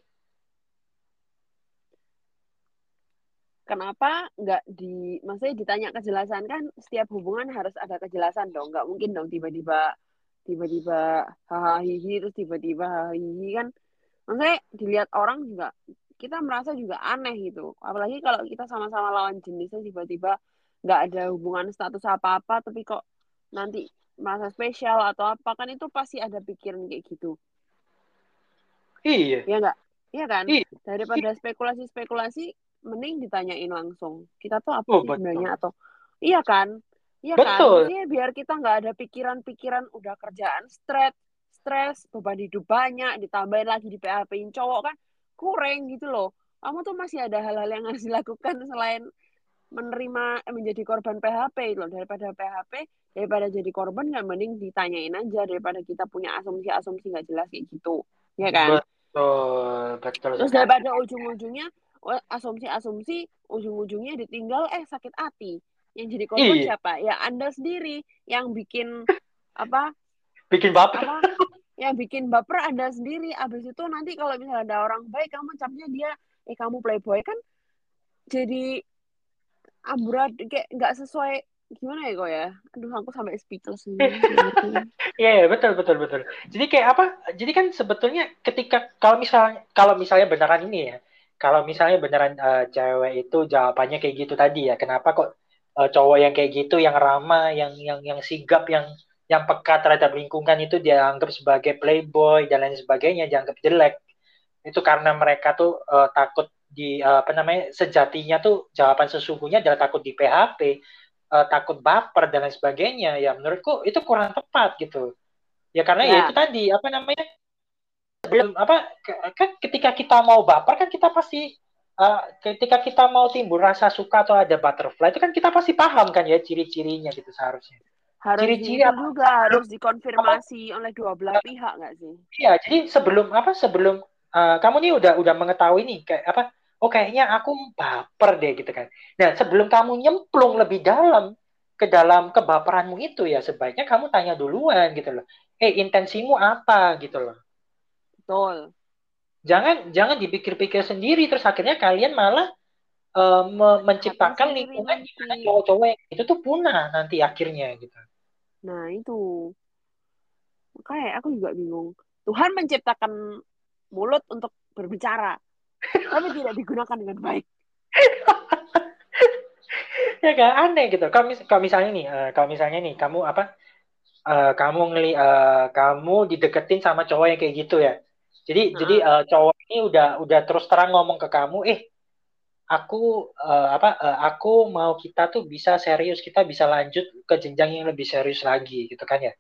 Kenapa nggak di, maksudnya ditanya kejelasan? Kan setiap hubungan harus ada kejelasan dong, nggak mungkin dong tiba-tiba tiba-tiba hahaha terus tiba-tiba hahaha kan, maksudnya dilihat orang juga kita merasa juga aneh gitu, apalagi kalau kita sama-sama lawan jenisnya tiba-tiba nggak ada hubungan status apa-apa tapi kok nanti merasa spesial atau apa kan itu pasti ada pikiran kayak gitu. Iya. Iya enggak iya kan? Iya. daripada spekulasi-spekulasi mending ditanyain langsung. Kita tuh apa oh, sih sebenarnya? Atau iya kan? Iya kan? Maksudnya biar kita nggak ada pikiran-pikiran udah kerjaan stres stres beban hidup banyak ditambahin lagi di PHP-in cowok kan? Kurang gitu loh. Kamu tuh masih ada hal-hal yang harus dilakukan selain menerima eh, menjadi korban PHP loh. Daripada PHP daripada jadi korban nggak mending ditanyain aja. Daripada kita punya asumsi-asumsi nggak jelas kayak gitu. Ya kan? Betul, betul. Terus daripada ujung-ujungnya asumsi-asumsi, ujung-ujungnya ditinggal eh sakit hati. Yang jadi korban Iya. siapa? Ya Anda sendiri yang bikin apa? Bikin baper. Apa? yang bikin baper Anda sendiri. Abis itu nanti kalau misalnya ada orang baik kamu capnya dia eh kamu playboy kan jadi amburat kayak nggak sesuai gimana ya kok ya aduh aku sampai speechless Iya, yeah, betul betul betul. Jadi kayak apa? Jadi kan sebetulnya ketika kalau misalnya kalau misalnya beneran ini ya, kalau misalnya beneran uh, cewek itu jawabannya kayak gitu tadi ya, kenapa kok uh, cowok yang kayak gitu, yang ramah, yang yang yang sigap, yang yang peka terhadap lingkungan itu dianggap sebagai playboy dan lain sebagainya, dianggap jelek. Itu karena mereka tuh uh, takut di uh, apa namanya sejatinya tuh jawaban sesungguhnya adalah takut di PHP uh, takut baper dan lain sebagainya. Ya menurutku itu kurang tepat gitu. Ya karena ya, ya itu tadi apa namanya belum apa kan ketika kita mau baper kan kita pasti uh, ketika kita mau timbul rasa suka atau ada butterfly itu kan kita pasti paham kan ya ciri-cirinya gitu seharusnya harus ciri-ciri apa, juga harus dikonfirmasi apa, oleh dua belah pihak nggak sih iya jadi sebelum apa sebelum uh, kamu nih udah udah mengetahui nih kayak apa oh kayaknya aku baper deh gitu kan. Nah sebelum kamu nyemplung lebih dalam ke dalam kebaperanmu itu ya sebaiknya kamu tanya duluan gitu loh. Eh intensimu apa gitu loh. Betul. Jangan jangan dipikir-pikir sendiri terus akhirnya kalian malah uh, menciptakan lingkungan di mana cowok-cowok itu tuh punah nanti akhirnya gitu. Nah itu kayak aku juga bingung. Tuhan menciptakan mulut untuk berbicara tapi tidak digunakan dengan baik ya gak aneh gitu kalau, mis kalau misalnya nih uh, kalau misalnya nih kamu apa uh, kamu ngeli uh, kamu dideketin sama cowok yang kayak gitu ya jadi uh -huh. jadi uh, cowok ini udah udah terus terang ngomong ke kamu eh aku uh, apa uh, aku mau kita tuh bisa serius kita bisa lanjut ke jenjang yang lebih serius lagi gitu kan ya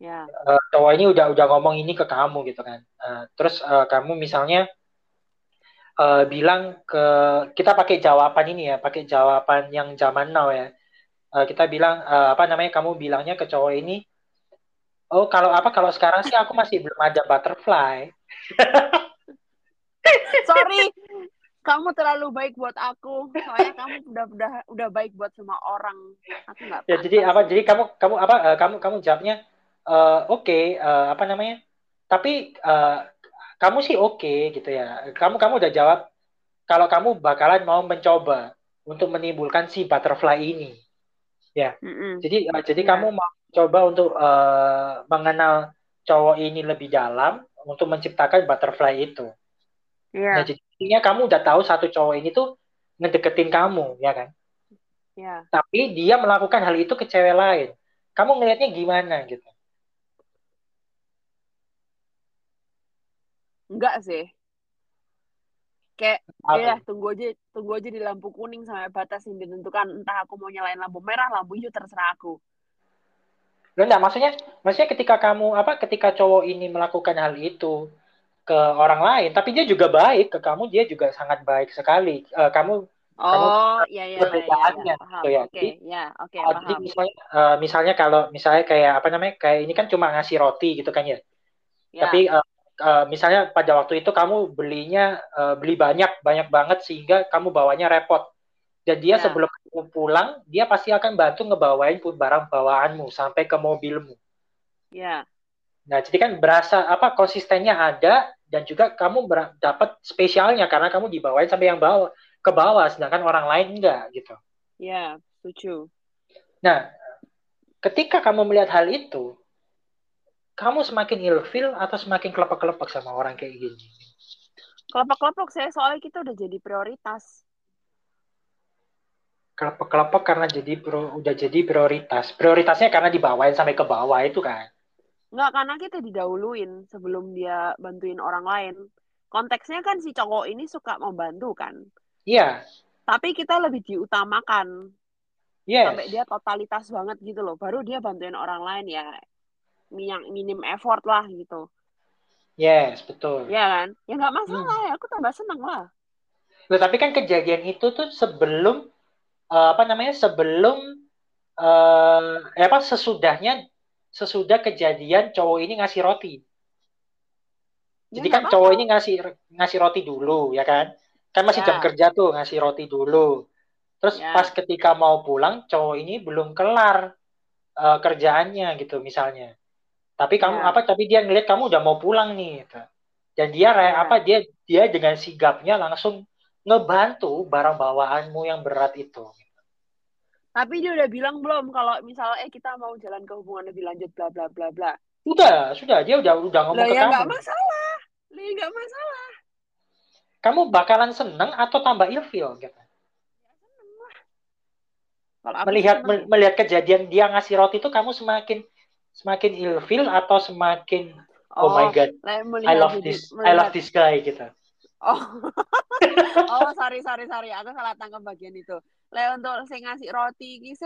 ya uh, cowok ini udah udah ngomong ini ke kamu gitu kan uh, terus uh, kamu misalnya uh, bilang ke kita pakai jawaban ini ya, pakai jawaban yang zaman now ya. Uh, kita bilang uh, apa namanya kamu bilangnya ke cowok ini, oh kalau apa kalau sekarang sih aku masih belum ada butterfly. Sorry, kamu terlalu baik buat aku. Soalnya kamu udah udah udah baik buat semua orang. Aku nggak. Ya jadi apa? Jadi kamu kamu apa? Uh, kamu kamu jawabnya uh, oke okay, uh, apa namanya? Tapi uh, kamu sih oke okay, gitu ya. Kamu kamu udah jawab kalau kamu bakalan mau mencoba untuk menimbulkan si butterfly ini. Ya. Mm -mm. Jadi uh, jadi yeah. kamu mau coba untuk uh, mengenal cowok ini lebih dalam untuk menciptakan butterfly itu. Yeah. Nah, jadinya kamu udah tahu satu cowok ini tuh ngedeketin kamu, ya kan? Yeah. Tapi dia melakukan hal itu ke cewek lain. Kamu ngelihatnya gimana gitu? Enggak sih. Kayak ya tunggu aja tunggu aja di lampu kuning sampai batas yang ditentukan entah aku mau nyalain lampu merah lampu hijau terserah aku Loh, enggak maksudnya maksudnya ketika kamu apa ketika cowok ini melakukan hal itu ke orang lain tapi dia juga baik ke kamu dia juga sangat baik sekali. Uh, kamu oh kamu iya iya perbedaannya ya, ya, ya. oke ya oke okay, uh, jadi misalnya uh, misalnya kalau misalnya kayak apa namanya kayak ini kan cuma ngasih roti gitu kan ya, ya. tapi uh, uh, misalnya pada waktu itu kamu belinya uh, beli banyak banyak banget sehingga kamu bawanya repot dan dia yeah. sebelum kamu pulang dia pasti akan bantu ngebawain pun barang bawaanmu sampai ke mobilmu. Ya. Yeah. Nah jadi kan berasa apa konsistennya ada dan juga kamu dapat spesialnya karena kamu dibawain sampai yang bawah ke bawah sedangkan orang lain enggak gitu. Ya, yeah, setuju. Nah, ketika kamu melihat hal itu, kamu semakin ilfil atau semakin kelopak-kelopak sama orang kayak gini? Kelopak-kelopak saya soalnya kita udah jadi prioritas. Kelopak-kelopak karena jadi pro, udah jadi prioritas. Prioritasnya karena dibawain sampai ke bawah itu kan? Enggak, karena kita didahuluin sebelum dia bantuin orang lain. Konteksnya kan si cowok ini suka membantu kan? Iya. Tapi kita lebih diutamakan. Yes. Sampai dia totalitas banget gitu loh. Baru dia bantuin orang lain ya yang minim effort lah gitu. Yes, betul. Ya kan? Ya nggak masalah hmm. ya, aku tambah seneng lah. Loh, tapi kan kejadian itu tuh sebelum uh, apa namanya? Sebelum uh, eh, apa sesudahnya sesudah kejadian cowok ini ngasih roti. Jadi kan cowok ini ngasih ngasih roti dulu, ya kan? Kan masih ya. jam kerja tuh ngasih roti dulu. Terus ya. pas ketika mau pulang, cowok ini belum kelar uh, kerjaannya gitu misalnya. Tapi kamu ya. apa? Tapi dia ngeliat kamu udah mau pulang nih. Gitu. Dan dia ya. apa? Dia dia dengan sigapnya langsung ngebantu barang bawaanmu yang berat itu. Tapi dia udah bilang belum kalau misalnya eh kita mau jalan ke hubungan lebih lanjut bla bla bla bla. Sudah, sudah dia udah udah ngomong Loh, ke ya kamu. Gak masalah. Lah ya nggak masalah. Kamu bakalan seneng atau tambah ilfil gitu? Ya, melihat me, melihat kejadian dia ngasih roti itu kamu semakin semakin ilfil atau semakin oh, oh my god I love this. I love this guy gitu. Oh. oh, sorry sorry sorry, aku salah tangkap bagian itu. Le untuk saya ngasih roti iki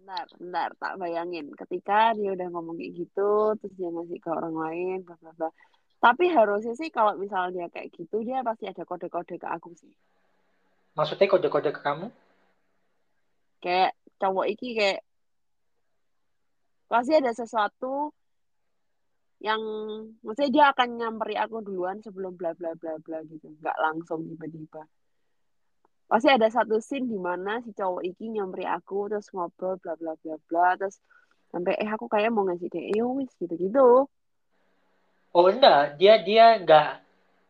Bentar, bentar, tak bayangin. Ketika dia udah ngomong kayak gitu, terus dia ngasih ke orang lain, bla bla bla. Tapi harusnya sih kalau misalnya dia kayak gitu, dia pasti ada kode-kode ke aku sih. Maksudnya kode-kode ke kamu? Kayak cowok iki kayak pasti ada sesuatu yang maksudnya dia akan nyamperi aku duluan sebelum bla bla bla bla gitu. Nggak langsung tiba-tiba. Pasti ada satu scene di mana si cowok iki nyamperin aku terus ngobrol bla bla bla bla terus sampai eh aku kayak mau ngasih dia eh wis gitu gitu oh enggak. Dia dia enggak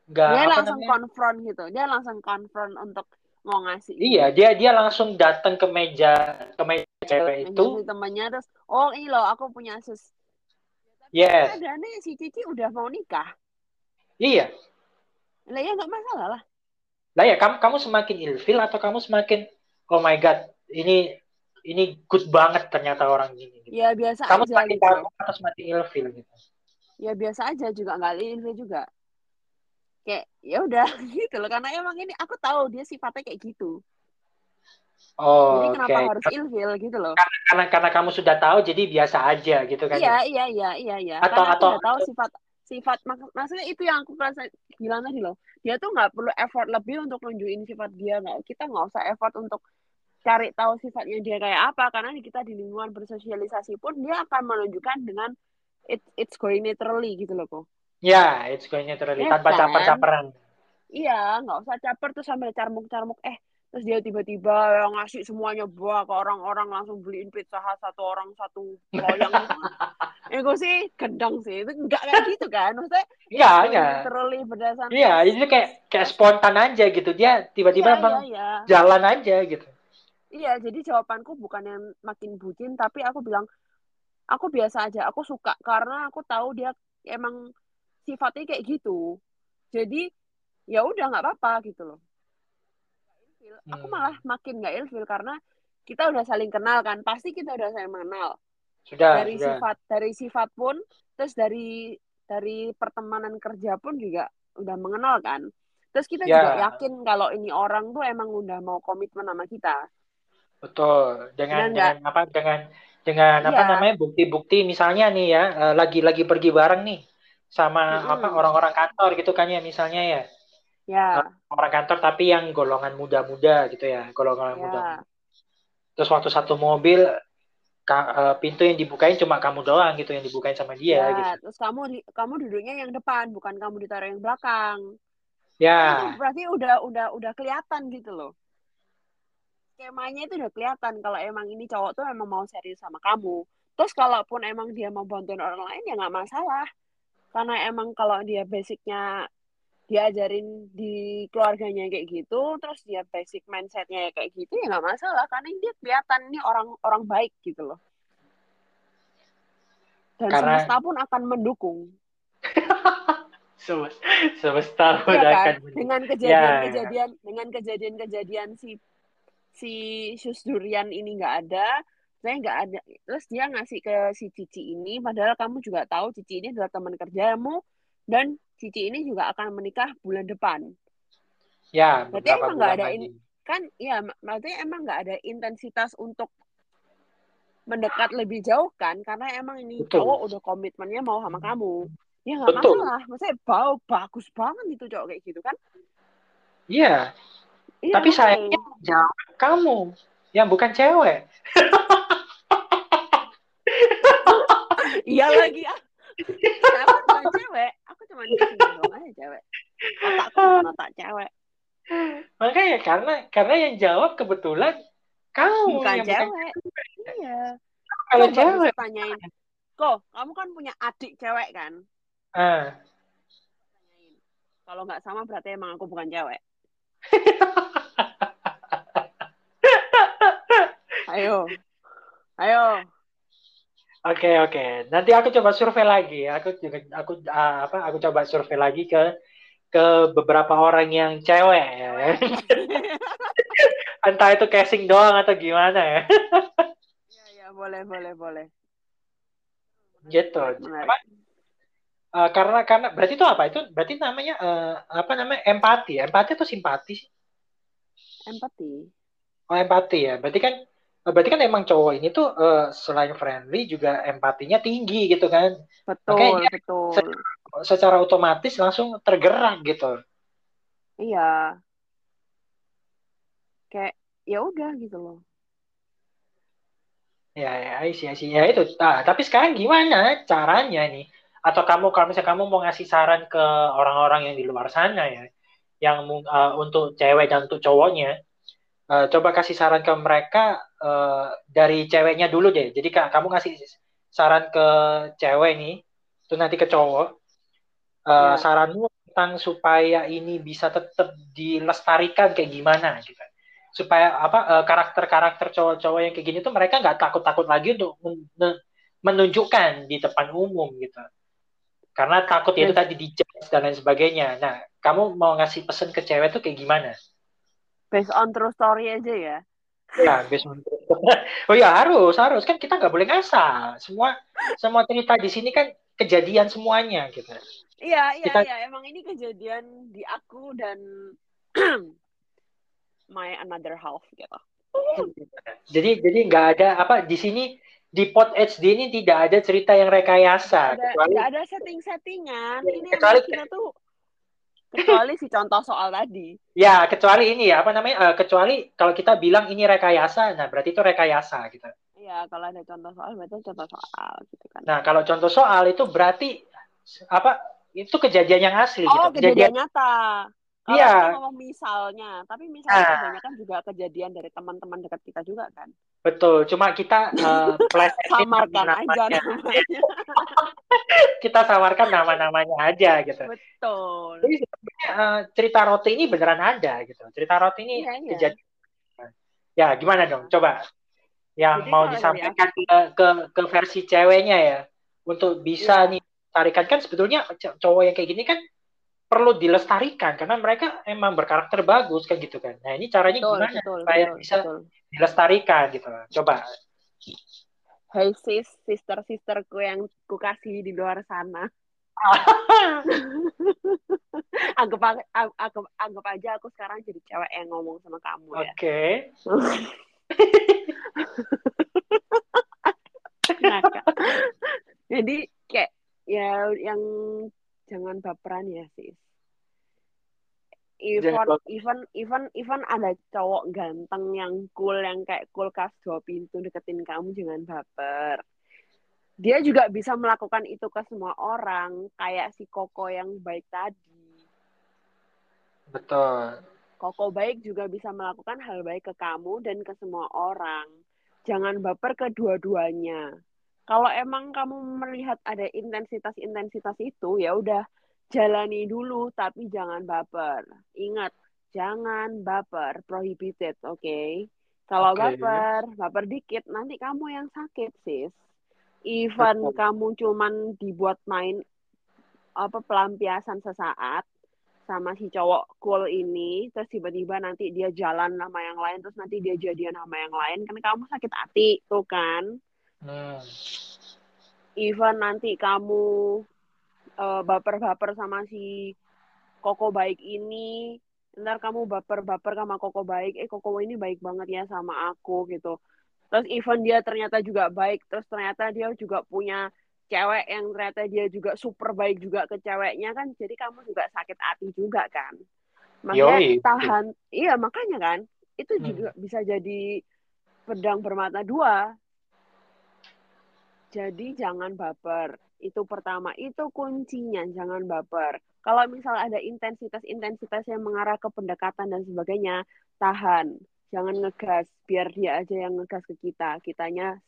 enggak dia langsung namanya? konfront gitu. Dia langsung konfront untuk mau ngasih iya dia dia langsung datang ke meja ke meja cewek itu. temannya terus oh ini loh aku punya sus yes. Ada nih si Cici udah mau nikah. Iya. Lah ya nggak masalah lah. Lah ya kamu kamu semakin ilfil atau kamu semakin oh my god ini ini good banget ternyata orang ini gitu. ya biasa kamu aja semakin gitu. kamu atau semakin ilfil gitu. Ya biasa aja juga nggak ilfil juga. Kayak ya udah gitu loh. Karena emang ini aku tahu dia sifatnya kayak gitu Oh, jadi kenapa okay. harus ilfil gitu loh? Karena, karena karena kamu sudah tahu jadi biasa aja gitu kan? Iya ya? iya iya iya iya. Atau karena atau aku tahu sifat sifat mak maksudnya itu yang aku rasa bilang tadi loh dia tuh nggak perlu effort lebih untuk nunjukin sifat dia nggak kita nggak usah effort untuk cari tahu sifatnya dia kayak apa karena kita di lingkungan bersosialisasi pun dia akan menunjukkan dengan it, it's going naturally gitu loh kok ya yeah, it's going naturally ya, tanpa kan? caper-caperan iya nggak usah caper tuh sambil carmuk-carmuk eh terus dia tiba-tiba ngasih semuanya buah ke orang-orang langsung beliin pizza hut satu orang satu loyang. Itu ya gue sih gendang sih. Itu enggak kayak gitu kan? Maksudnya iya iya. terlalu berdasarkan iya itu kayak kayak spontan aja gitu. Dia tiba-tiba ya, ya, ya. jalan aja gitu. Iya jadi jawabanku bukan yang makin bucin tapi aku bilang aku biasa aja aku suka karena aku tahu dia emang sifatnya kayak gitu. Jadi ya udah nggak apa-apa gitu loh hmm. aku malah makin nggak ilfil karena kita udah saling kenal kan pasti kita udah saling mengenal sudah dari sudah. sifat dari sifat pun terus dari dari pertemanan kerja pun juga udah mengenal kan terus kita ya. juga yakin kalau ini orang tuh emang udah mau komitmen sama kita betul dengan dengan apa dengan dengan apa iya. namanya bukti-bukti misalnya nih ya eh, lagi lagi pergi bareng nih sama hmm. apa orang-orang kantor gitu kan ya misalnya ya ya. orang kantor tapi yang golongan muda-muda gitu ya golongan ya. muda terus waktu satu mobil ka, uh, pintu yang dibukain cuma kamu doang gitu yang dibukain sama dia ya, gitu. terus kamu di, kamu duduknya yang depan bukan kamu ditaruh yang belakang. Ya. Berarti udah udah udah kelihatan gitu loh. Skemanya itu udah kelihatan kalau emang ini cowok tuh emang mau serius sama kamu. Terus kalaupun emang dia mau bantuin orang lain ya nggak masalah. Karena emang kalau dia basicnya diajarin di keluarganya kayak gitu terus dia basic mindsetnya kayak gitu ya nggak masalah karena dia kelihatan ini orang orang baik gitu loh dan karena... semesta pun akan mendukung semesta pun ya kan? akan dengan kejadian-kejadian ya. dengan kejadian-kejadian si si sus durian ini nggak ada saya nggak ada terus dia ngasih ke si Cici ini padahal kamu juga tahu Cici ini adalah teman kerjamu dan Cici ini juga akan menikah bulan depan. Ya, berarti emang nggak ada ini kan ya berarti emang nggak ada intensitas untuk mendekat lebih jauh kan? Karena emang ini Betul. cowok udah komitmennya mau sama kamu. Ya nggak masalah. Maksudnya bau bagus banget itu cowok kayak gitu kan? Iya. Ya, tapi sayangnya jauh kamu yang bukan cewek. Iya lagi ya tersinggung aja cewek. Otakku otak cewek. Makanya karena karena yang jawab kebetulan kamu bukan yang cewek. iya. Kalau Coba cewek, tanyain kok kamu kan punya adik cewek kan? Ah. kalau nggak sama berarti emang aku bukan cewek. Ayo. Ayo Oke oke. Nanti aku coba survei lagi. Aku juga aku ah, apa? Aku coba survei lagi ke ke beberapa orang yang cewek ya. Entah itu casing doang atau gimana ya. Iya, iya, boleh, boleh, boleh. Gitu. Menarik. Apa? Eh, karena karena berarti itu apa? Itu berarti namanya eh, apa namanya? Empati. Empati atau simpati sih? Empati. Oh, empati ya. Berarti kan berarti kan emang cowok ini tuh eh, selain friendly juga empatinya tinggi gitu kan. Betul, Makanya betul. Secara otomatis langsung tergerak gitu. Iya. Kayak ya udah gitu loh. Ya, ya, I see. Ya itu. Nah, tapi sekarang gimana caranya nih? Atau kamu kalau misalnya kamu mau ngasih saran ke orang-orang yang di luar sana ya, yang uh, untuk cewek dan untuk cowoknya, uh, coba kasih saran ke mereka uh, dari ceweknya dulu deh. Jadi Kak, kamu ngasih saran ke cewek nih, terus nanti ke cowok. Uh, Ya. Saranmu tentang supaya ini bisa tetap dilestarikan kayak gimana gitu. Supaya apa uh, karakter-karakter cowok-cowok yang kayak gini tuh mereka nggak takut-takut lagi untuk men- menunjukkan di depan umum gitu. Karena takut itu Yes. tadi dijudge dan lain sebagainya. Nah, kamu mau ngasih pesan ke cewek tuh kayak gimana? Based on true story aja ya. Ya, based on- Oh ya harus, harus kan kita nggak boleh ngasal. Semua semua cerita di sini kan kejadian semuanya gitu. Iya, iya, Kita- iya. Emang ini kejadian di aku dan my another half gitu. Jadi jadi nggak ada apa di sini di pot HD ini tidak ada cerita yang rekayasa Ada, kecuali ada setting-settingan. Ini kecuali- kita tuh kecuali si contoh soal tadi. ya kecuali ini ya apa namanya eh, kecuali kalau kita bilang ini rekayasa, nah berarti itu rekayasa gitu. Iya, kalau ada contoh soal berarti contoh soal gitu kan. Nah kalau contoh soal itu berarti apa itu kejadian yang asli Oh, gitu. kejadian nyata. Kalau Iya. kita ngomong misalnya, tapi misalnya Nah. kebanyakan juga kejadian dari teman-teman dekat kita juga kan. Betul, cuma kita plesetin Samarkan aja namanya. Kita samarkan nama-namanya aja gitu. Betul. Jadi sebenarnya eh, cerita roti ini beneran ada gitu. Cerita roti ini Iya, iya. kejadian. Ya, gimana dong? Coba yang Jadi mau kalau disampaikan ke, ke ke versi ceweknya ya untuk bisa Iya. nih tarikan kan sebetulnya cowok yang kayak gini kan perlu dilestarikan karena mereka emang berkarakter bagus kan gitu kan. Nah, ini caranya Betul, gimana betul, supaya betul, bisa betul. dilestarikan gitu. Coba. Hey sis, sister-sisterku yang ku kasih di luar sana. Anggap, anggap, anggap aja aku sekarang jadi cewek yang ngomong sama kamu ya. Oke. Nah, Kak. Jadi kayak ya yang jangan baperan ya sis. Even Jangan baper. even even even ada cowok ganteng yang cool yang kayak kulkas dua pintu deketin kamu jangan baper. Dia juga bisa melakukan itu ke semua orang kayak si Koko yang baik tadi. Betul. Koko baik juga bisa melakukan hal baik ke kamu dan ke semua orang. Jangan baper kedua-duanya. Kalau emang kamu melihat ada intensitas-intensitas itu, ya udah jalani dulu, tapi jangan baper. Ingat, jangan baper, prohibited, oke? Kalau Oke. baper, baper dikit, nanti kamu yang sakit, sis. Even Betul. kamu cuman dibuat main apa pelampiasan sesaat, sama si cowok cool ini terus tiba-tiba nanti dia jalan sama yang lain terus nanti dia jadian sama yang lain kan kamu sakit hati tuh kan Hmm. even nanti kamu eh, baper-baper sama si koko baik ini. Ntar kamu baper-baper sama koko baik. Eh koko ini baik banget ya sama aku gitu. Terus even dia ternyata juga baik. Terus ternyata dia juga punya cewek yang ternyata dia juga super baik juga ke ceweknya kan. Jadi kamu juga sakit hati juga kan. Makanya Yoi. tahan. Iya makanya kan. Itu Hmm. juga bisa jadi pedang bermata dua jadi jangan baper Itu pertama, itu kuncinya, jangan baper. Kalau misal ada intensitas-intensitas yang mengarah ke pendekatan dan sebagainya, tahan. Jangan ngegas, biar dia aja yang ngegas ke kita. Kitanya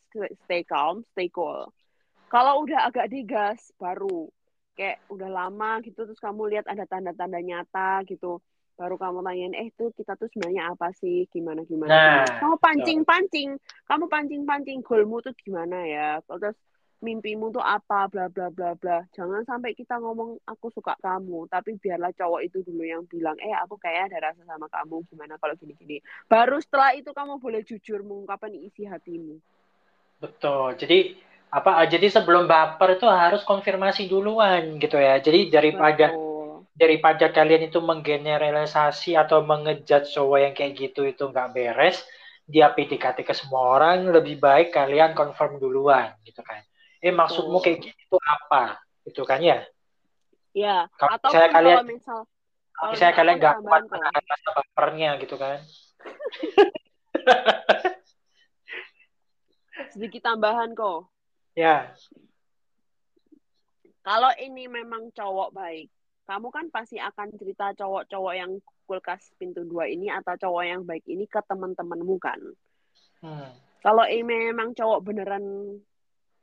stay calm, stay cool. Kalau udah agak digas, baru kayak udah lama gitu, terus kamu lihat ada tanda-tanda nyata gitu, baru kamu tanyain, eh tuh kita tuh sebenarnya apa sih, gimana gimana. Nah, Kamu pancing-pancing, kamu pancing-pancing goalmu tuh gimana ya, terus mimpimu tuh apa? Bla bla bla bla. Jangan sampai kita ngomong aku suka kamu tapi biarlah cowok itu dulu yang bilang eh aku kayak ada rasa sama kamu. Gimana kalau gini gini baru setelah itu kamu boleh jujur mengungkapkan isi hatimu. Betul. Jadi apa jadi sebelum baper itu harus konfirmasi duluan gitu ya. Jadi daripada Betul. Daripada kalian itu menggeneralisasi atau mengejat cowok yang kayak gitu itu nggak beres dia PDKT ke semua orang lebih baik kalian confirm duluan gitu kan. Eh maksudmu kayak gitu apa? Itu kan ya? Ya kalau atau saya kalian kalau misal kalau misal kalian nggak kuat menahan rasa bapernya gitu kan. Sedikit tambahan kok. Ya. Kalau ini memang cowok baik kamu kan pasti akan cerita cowok-cowok yang kulkas pintu dua ini atau cowok yang baik ini ke teman-temanmu kan hmm. kalau ini memang cowok beneran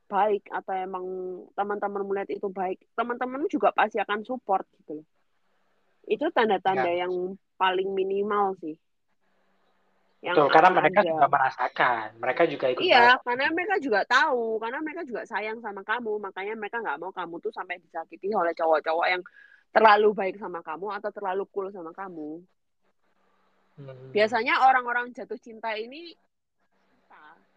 baik atau emang teman-teman melihat itu baik, teman-teman juga pasti akan support gitu loh. Itu tanda-tanda Ya. yang paling minimal sih. Yang Tuh, karena mereka ada. juga merasakan mereka juga ikut Iya, karena mereka juga tahu, karena mereka juga sayang sama kamu, makanya mereka nggak mau kamu tuh sampai disakiti oleh cowok-cowok yang terlalu baik sama kamu atau terlalu cool sama kamu. Hmm. Biasanya orang-orang jatuh cinta ini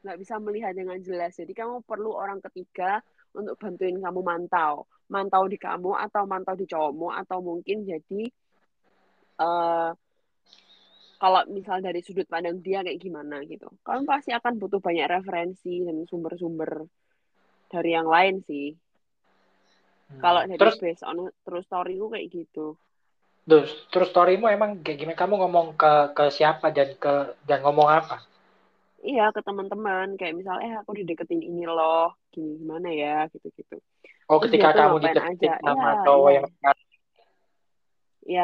nggak bisa melihat dengan jelas. Jadi kamu perlu orang ketiga untuk bantuin kamu mantau, mantau di kamu atau mantau di cowokmu atau mungkin jadi uh, kalau misal dari sudut pandang dia kayak gimana gitu. Kamu pasti akan butuh banyak referensi dan sumber-sumber dari yang lain sih. Hmm. Kalau dari terus based on true story ku kayak gitu. terus terus storymu emang kayak gimana kamu ngomong ke ke siapa dan ke dan ngomong apa Iya ke teman-teman kayak misal eh aku dideketin ini loh, gini gimana ya gitu-gitu. oh Terus ketika dia tuh kamu dideketin aja? sama Iya, cowok iya. yang Ya,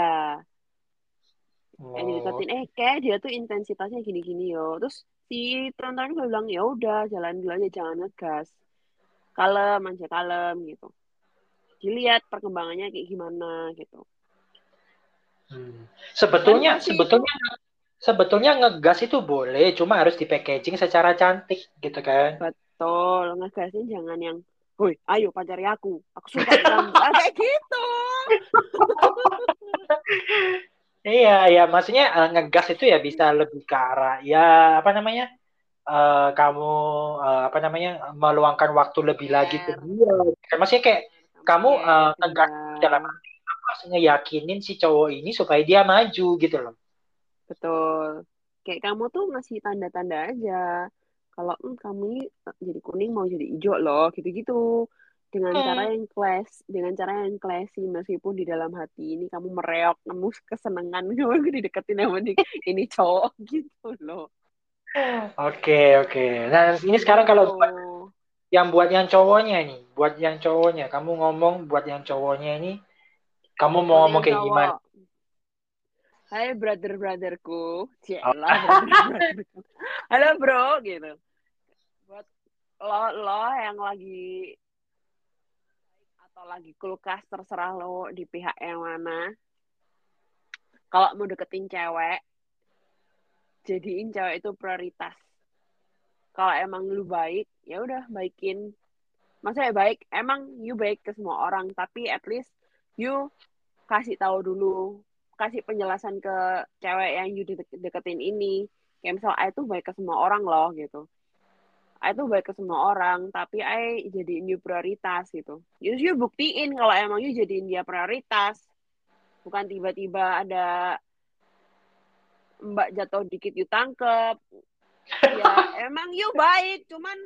oh. yang dideketin eh kayak dia tuh intensitasnya gini-gini yo terus si teman-teman gue bilang ya udah jalan dulu aja jangan ngegas kalem aja kalem gitu dilihat perkembangannya kayak gimana gitu. Hmm. sebetulnya Kan pasti sebetulnya sebetulnya ngegas itu boleh cuma harus di packaging secara cantik gitu kan. Betul ngegasnya jangan yang woi ayo pacari aku aku suka kamu kayak gitu. Iya iya maksudnya eh, ngegas itu ya bisa lebih ke arah ya apa namanya eh, kamu eh, apa namanya meluangkan waktu lebih lagi ke dia. Maksudnya kayak kamu eh, care ke ngegas dia. dalam arti kamu harus ngeyakinin si cowok ini supaya dia maju gitu loh betul kayak kamu tuh ngasih tanda-tanda aja kalau "Hmm, kamu ini jadi kuning mau jadi hijau loh gitu-gitu dengan Hmm. cara yang class dengan cara yang classy meskipun di dalam hati ini kamu mereok nemu kesenangan kamu dideketin sama di, ini cowok gitu loh Oke oke. Nah ini sekarang kalau Gitu. Yang buat yang cowoknya nih, buat yang cowoknya, kamu ngomong buat yang cowoknya ini, kamu mau ngomong kayak gimana? Hai brother brotherku, brother brotherku. Halo bro gitu. Buat lo lo yang lagi atau lagi kulkas terserah lo di pihak yang mana. Kalau mau deketin cewek, jadiin cewek itu prioritas. Kalau emang lu baik, ya udah baikin. Maksudnya baik, emang you baik ke semua orang, tapi at least you kasih tahu dulu, kasih penjelasan ke cewek yang you deket- deketin ini. Kayak misal, I tuh baik ke semua orang loh gitu. I tuh baik ke semua orang, tapi I jadiin you prioritas gitu. You, you buktiin kalau emang you jadiin dia prioritas. Bukan tiba-tiba ada mbak jatuh dikit you tangkep. Ya emang you baik, cuman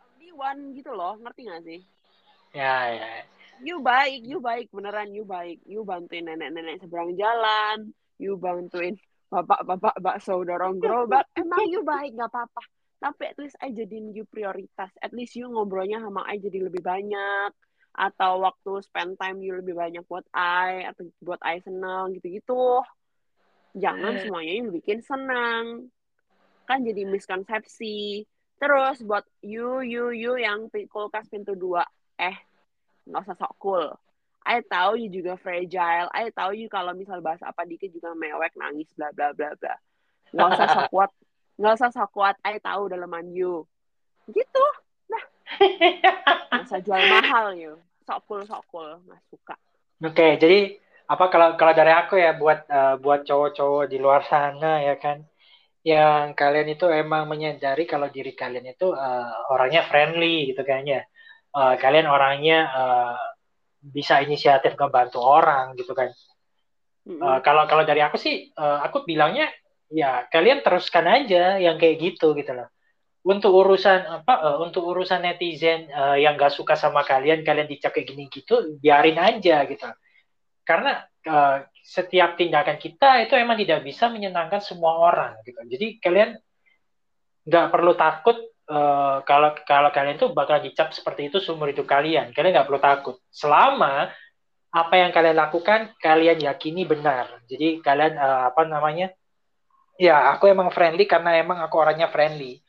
only one gitu loh, ngerti gak sih? Ya ya. You baik, you baik, beneran you baik. You bantuin nenek-nenek seberang jalan, you bantuin bapak-bapak bakso dorong gerobak. Emang you baik, gak apa-apa. tapi at least I jadiin you prioritas at least you ngobrolnya sama I jadi lebih banyak atau waktu spend time you lebih banyak buat I atau buat I senang gitu-gitu jangan semuanya yang bikin senang. Kan jadi miskonsepsi. Terus buat you you you yang kulkas pintu dua eh nggak usah sok cool. I tahu you juga fragile. I tahu you kalau misal bahas apa dikit juga mewek nangis bla bla bla bla. Nggak usah sok kuat. Nggak usah sok kuat. I tahu daleman you. Gitu. Nah nggak usah jual mahal you. Sok cool sok cool. Nggak suka. Oke okay, jadi apa kalau kalau dari aku ya buat uh, buat cowok-cowok di luar sana ya kan? Yang kalian itu emang menyadari kalau diri kalian itu uh, orangnya friendly gitu kayaknya uh, kalian orangnya uh, bisa inisiatif ngebantu orang gitu kan. Mm-hmm. uh, kalau kalau dari aku sih uh, aku bilangnya ya kalian teruskan aja yang kayak gitu gitu loh. Untuk urusan apa uh, untuk urusan netizen uh, yang gak suka sama kalian kalian dicap kayak gini gitu biarin aja gitu karena uh, setiap tindakan kita itu emang tidak bisa menyenangkan semua orang gitu. Jadi kalian nggak perlu takut uh, kalau kalau kalian tuh bakal dicap seperti itu seumur hidup kalian. Kalian nggak perlu takut selama apa yang kalian lakukan kalian yakini benar. Jadi kalian uh, apa namanya? Ya aku emang friendly karena emang aku orangnya friendly.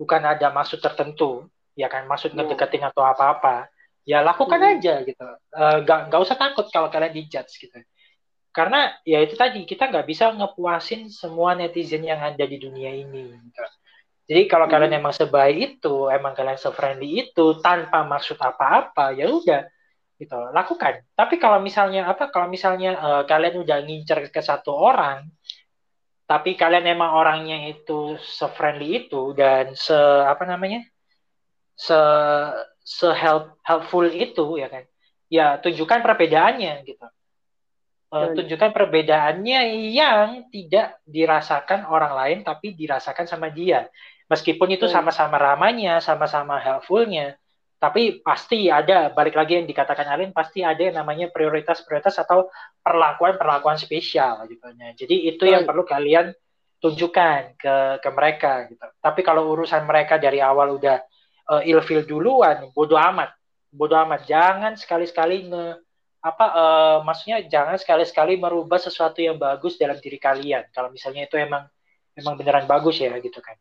Bukan ada maksud tertentu, ya kan maksud yeah. ngedeketin atau apa-apa ya lakukan hmm. aja gitu uh, nggak usah takut kalau kalian dijudge gitu karena ya itu tadi kita nggak bisa ngepuasin semua netizen yang ada di dunia ini gitu. jadi kalau hmm. kalian emang sebaik itu emang kalian sefriendly itu tanpa maksud apa-apa ya udah gitu lakukan tapi kalau misalnya apa kalau misalnya uh, kalian udah ngincer ke satu orang tapi kalian emang orangnya itu sefriendly itu dan se apa namanya se se help helpful itu ya kan? Ya tunjukkan perbedaannya gitu. Uh, tunjukkan perbedaannya yang tidak dirasakan orang lain tapi dirasakan sama dia. Meskipun itu sama-sama ramanya sama-sama helpfulnya tapi pasti ada balik lagi yang dikatakan Alin pasti ada yang namanya prioritas-prioritas atau perlakuan-perlakuan spesial gitu. Ya. Jadi itu yang perlu kalian tunjukkan ke ke mereka gitu. Tapi kalau urusan mereka dari awal udah uh, ilfil duluan, bodoh amat, bodoh amat. Jangan sekali-sekali nge apa uh, maksudnya jangan sekali-sekali merubah sesuatu yang bagus dalam diri kalian. Kalau misalnya itu emang emang beneran bagus ya gitu kan.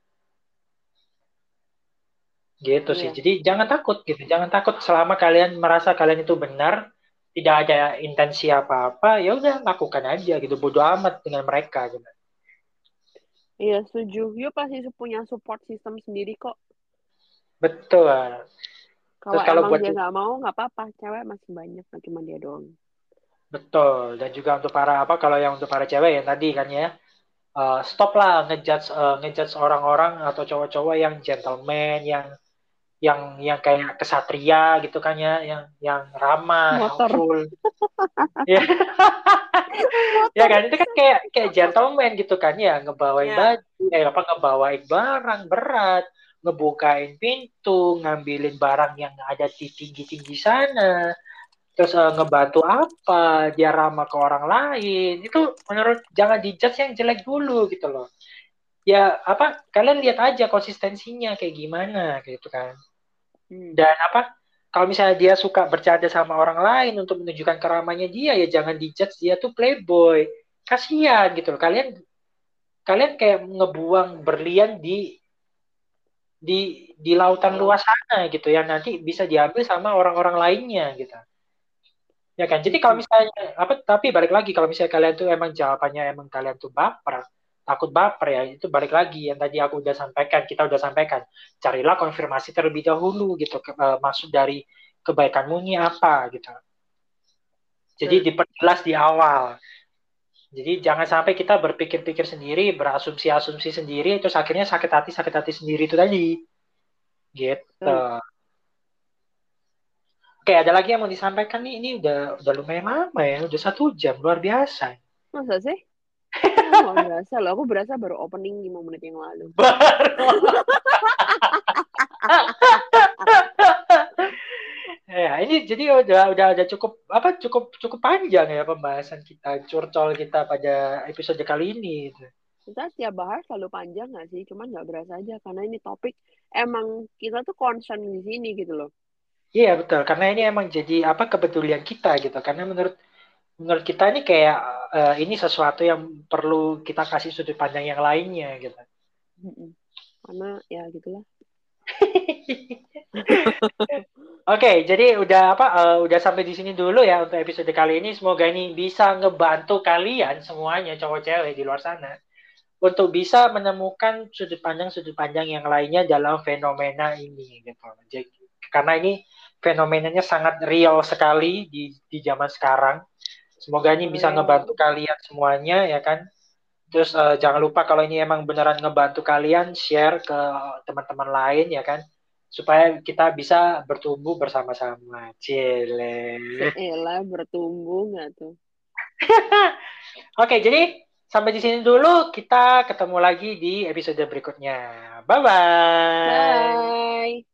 Gitu yeah. sih. Iya. Jadi jangan takut gitu. Jangan takut selama kalian merasa kalian itu benar, tidak ada intensi apa-apa, ya udah lakukan aja gitu. Bodoh amat dengan mereka gitu. Iya, setuju. Yuk pasti punya support system sendiri kok. Betul. Kalau kalau buat dia nggak mau nggak apa-apa, cewek masih banyak, nggak cuma dia doang. Betul. Dan juga untuk para apa kalau yang untuk para cewek yang tadi kan ya, uh, stop lah ngejudge uh, ngejudge orang-orang atau cowok-cowok yang gentleman, yang yang yang kayak kesatria gitu kan ya, yang yang ramah, Motor. helpful. ya. ya kan itu kan kayak kayak gentleman gitu kan ya, ngebawain yeah. baju, eh apa ngebawain barang berat ngebukain pintu, ngambilin barang yang ada di tinggi-tinggi sana, terus uh, ngebantu apa, dia ramah ke orang lain, itu menurut jangan dijudge yang jelek dulu gitu loh. Ya apa, kalian lihat aja konsistensinya kayak gimana gitu kan. Hmm. Dan apa, kalau misalnya dia suka bercanda sama orang lain untuk menunjukkan keramahnya dia, ya jangan dijudge dia tuh playboy. Kasihan gitu loh. Kalian kalian kayak ngebuang berlian di di di lautan luas sana gitu yang nanti bisa diambil sama orang-orang lainnya gitu. Ya kan? Jadi kalau misalnya apa tapi balik lagi kalau misalnya kalian tuh emang jawabannya emang kalian tuh baper takut baper ya itu balik lagi yang tadi aku udah sampaikan kita udah sampaikan. Carilah konfirmasi terlebih dahulu gitu ke, uh, maksud dari kebaikanmu ini apa gitu. Jadi hmm. diperjelas di awal jadi jangan sampai kita berpikir-pikir sendiri, berasumsi-asumsi sendiri, terus akhirnya sakit hati sakit hati sendiri itu tadi. Gitu. Hmm. Oke, ada lagi yang mau disampaikan nih. Ini udah udah lumayan lama ya, udah satu jam, luar biasa. Masa sih? Oh, biasa loh, aku berasa baru opening 5 menit yang lalu. Baru. Ya, ini jadi udah udah udah cukup apa cukup cukup panjang ya pembahasan kita curcol kita pada episode kali ini. kita setiap bahas selalu panjang nggak sih? Cuman nggak berasa aja karena ini topik emang kita tuh concern di sini gitu loh. Iya betul. Karena ini emang jadi apa kepedulian kita gitu. Karena menurut menurut kita ini kayak uh, ini sesuatu yang perlu kita kasih sudut pandang yang lainnya gitu. Karena ya gitulah Oke, okay, jadi udah apa? Uh, udah sampai di sini dulu ya untuk episode kali ini. Semoga ini bisa ngebantu kalian semuanya cowok cewek di luar sana untuk bisa menemukan sudut pandang sudut pandang yang lainnya dalam fenomena ini gitu. Jadi, karena ini fenomenanya sangat real sekali di di zaman sekarang. Semoga ini bisa ngebantu kalian semuanya ya kan. Terus uh, jangan lupa kalau ini emang beneran ngebantu kalian share ke teman-teman lain ya kan supaya kita bisa bertumbuh bersama-sama. Cile. Elah bertumbuh nggak tuh? Oke, jadi sampai di sini dulu. Kita ketemu lagi di episode berikutnya. Bye-bye. Bye.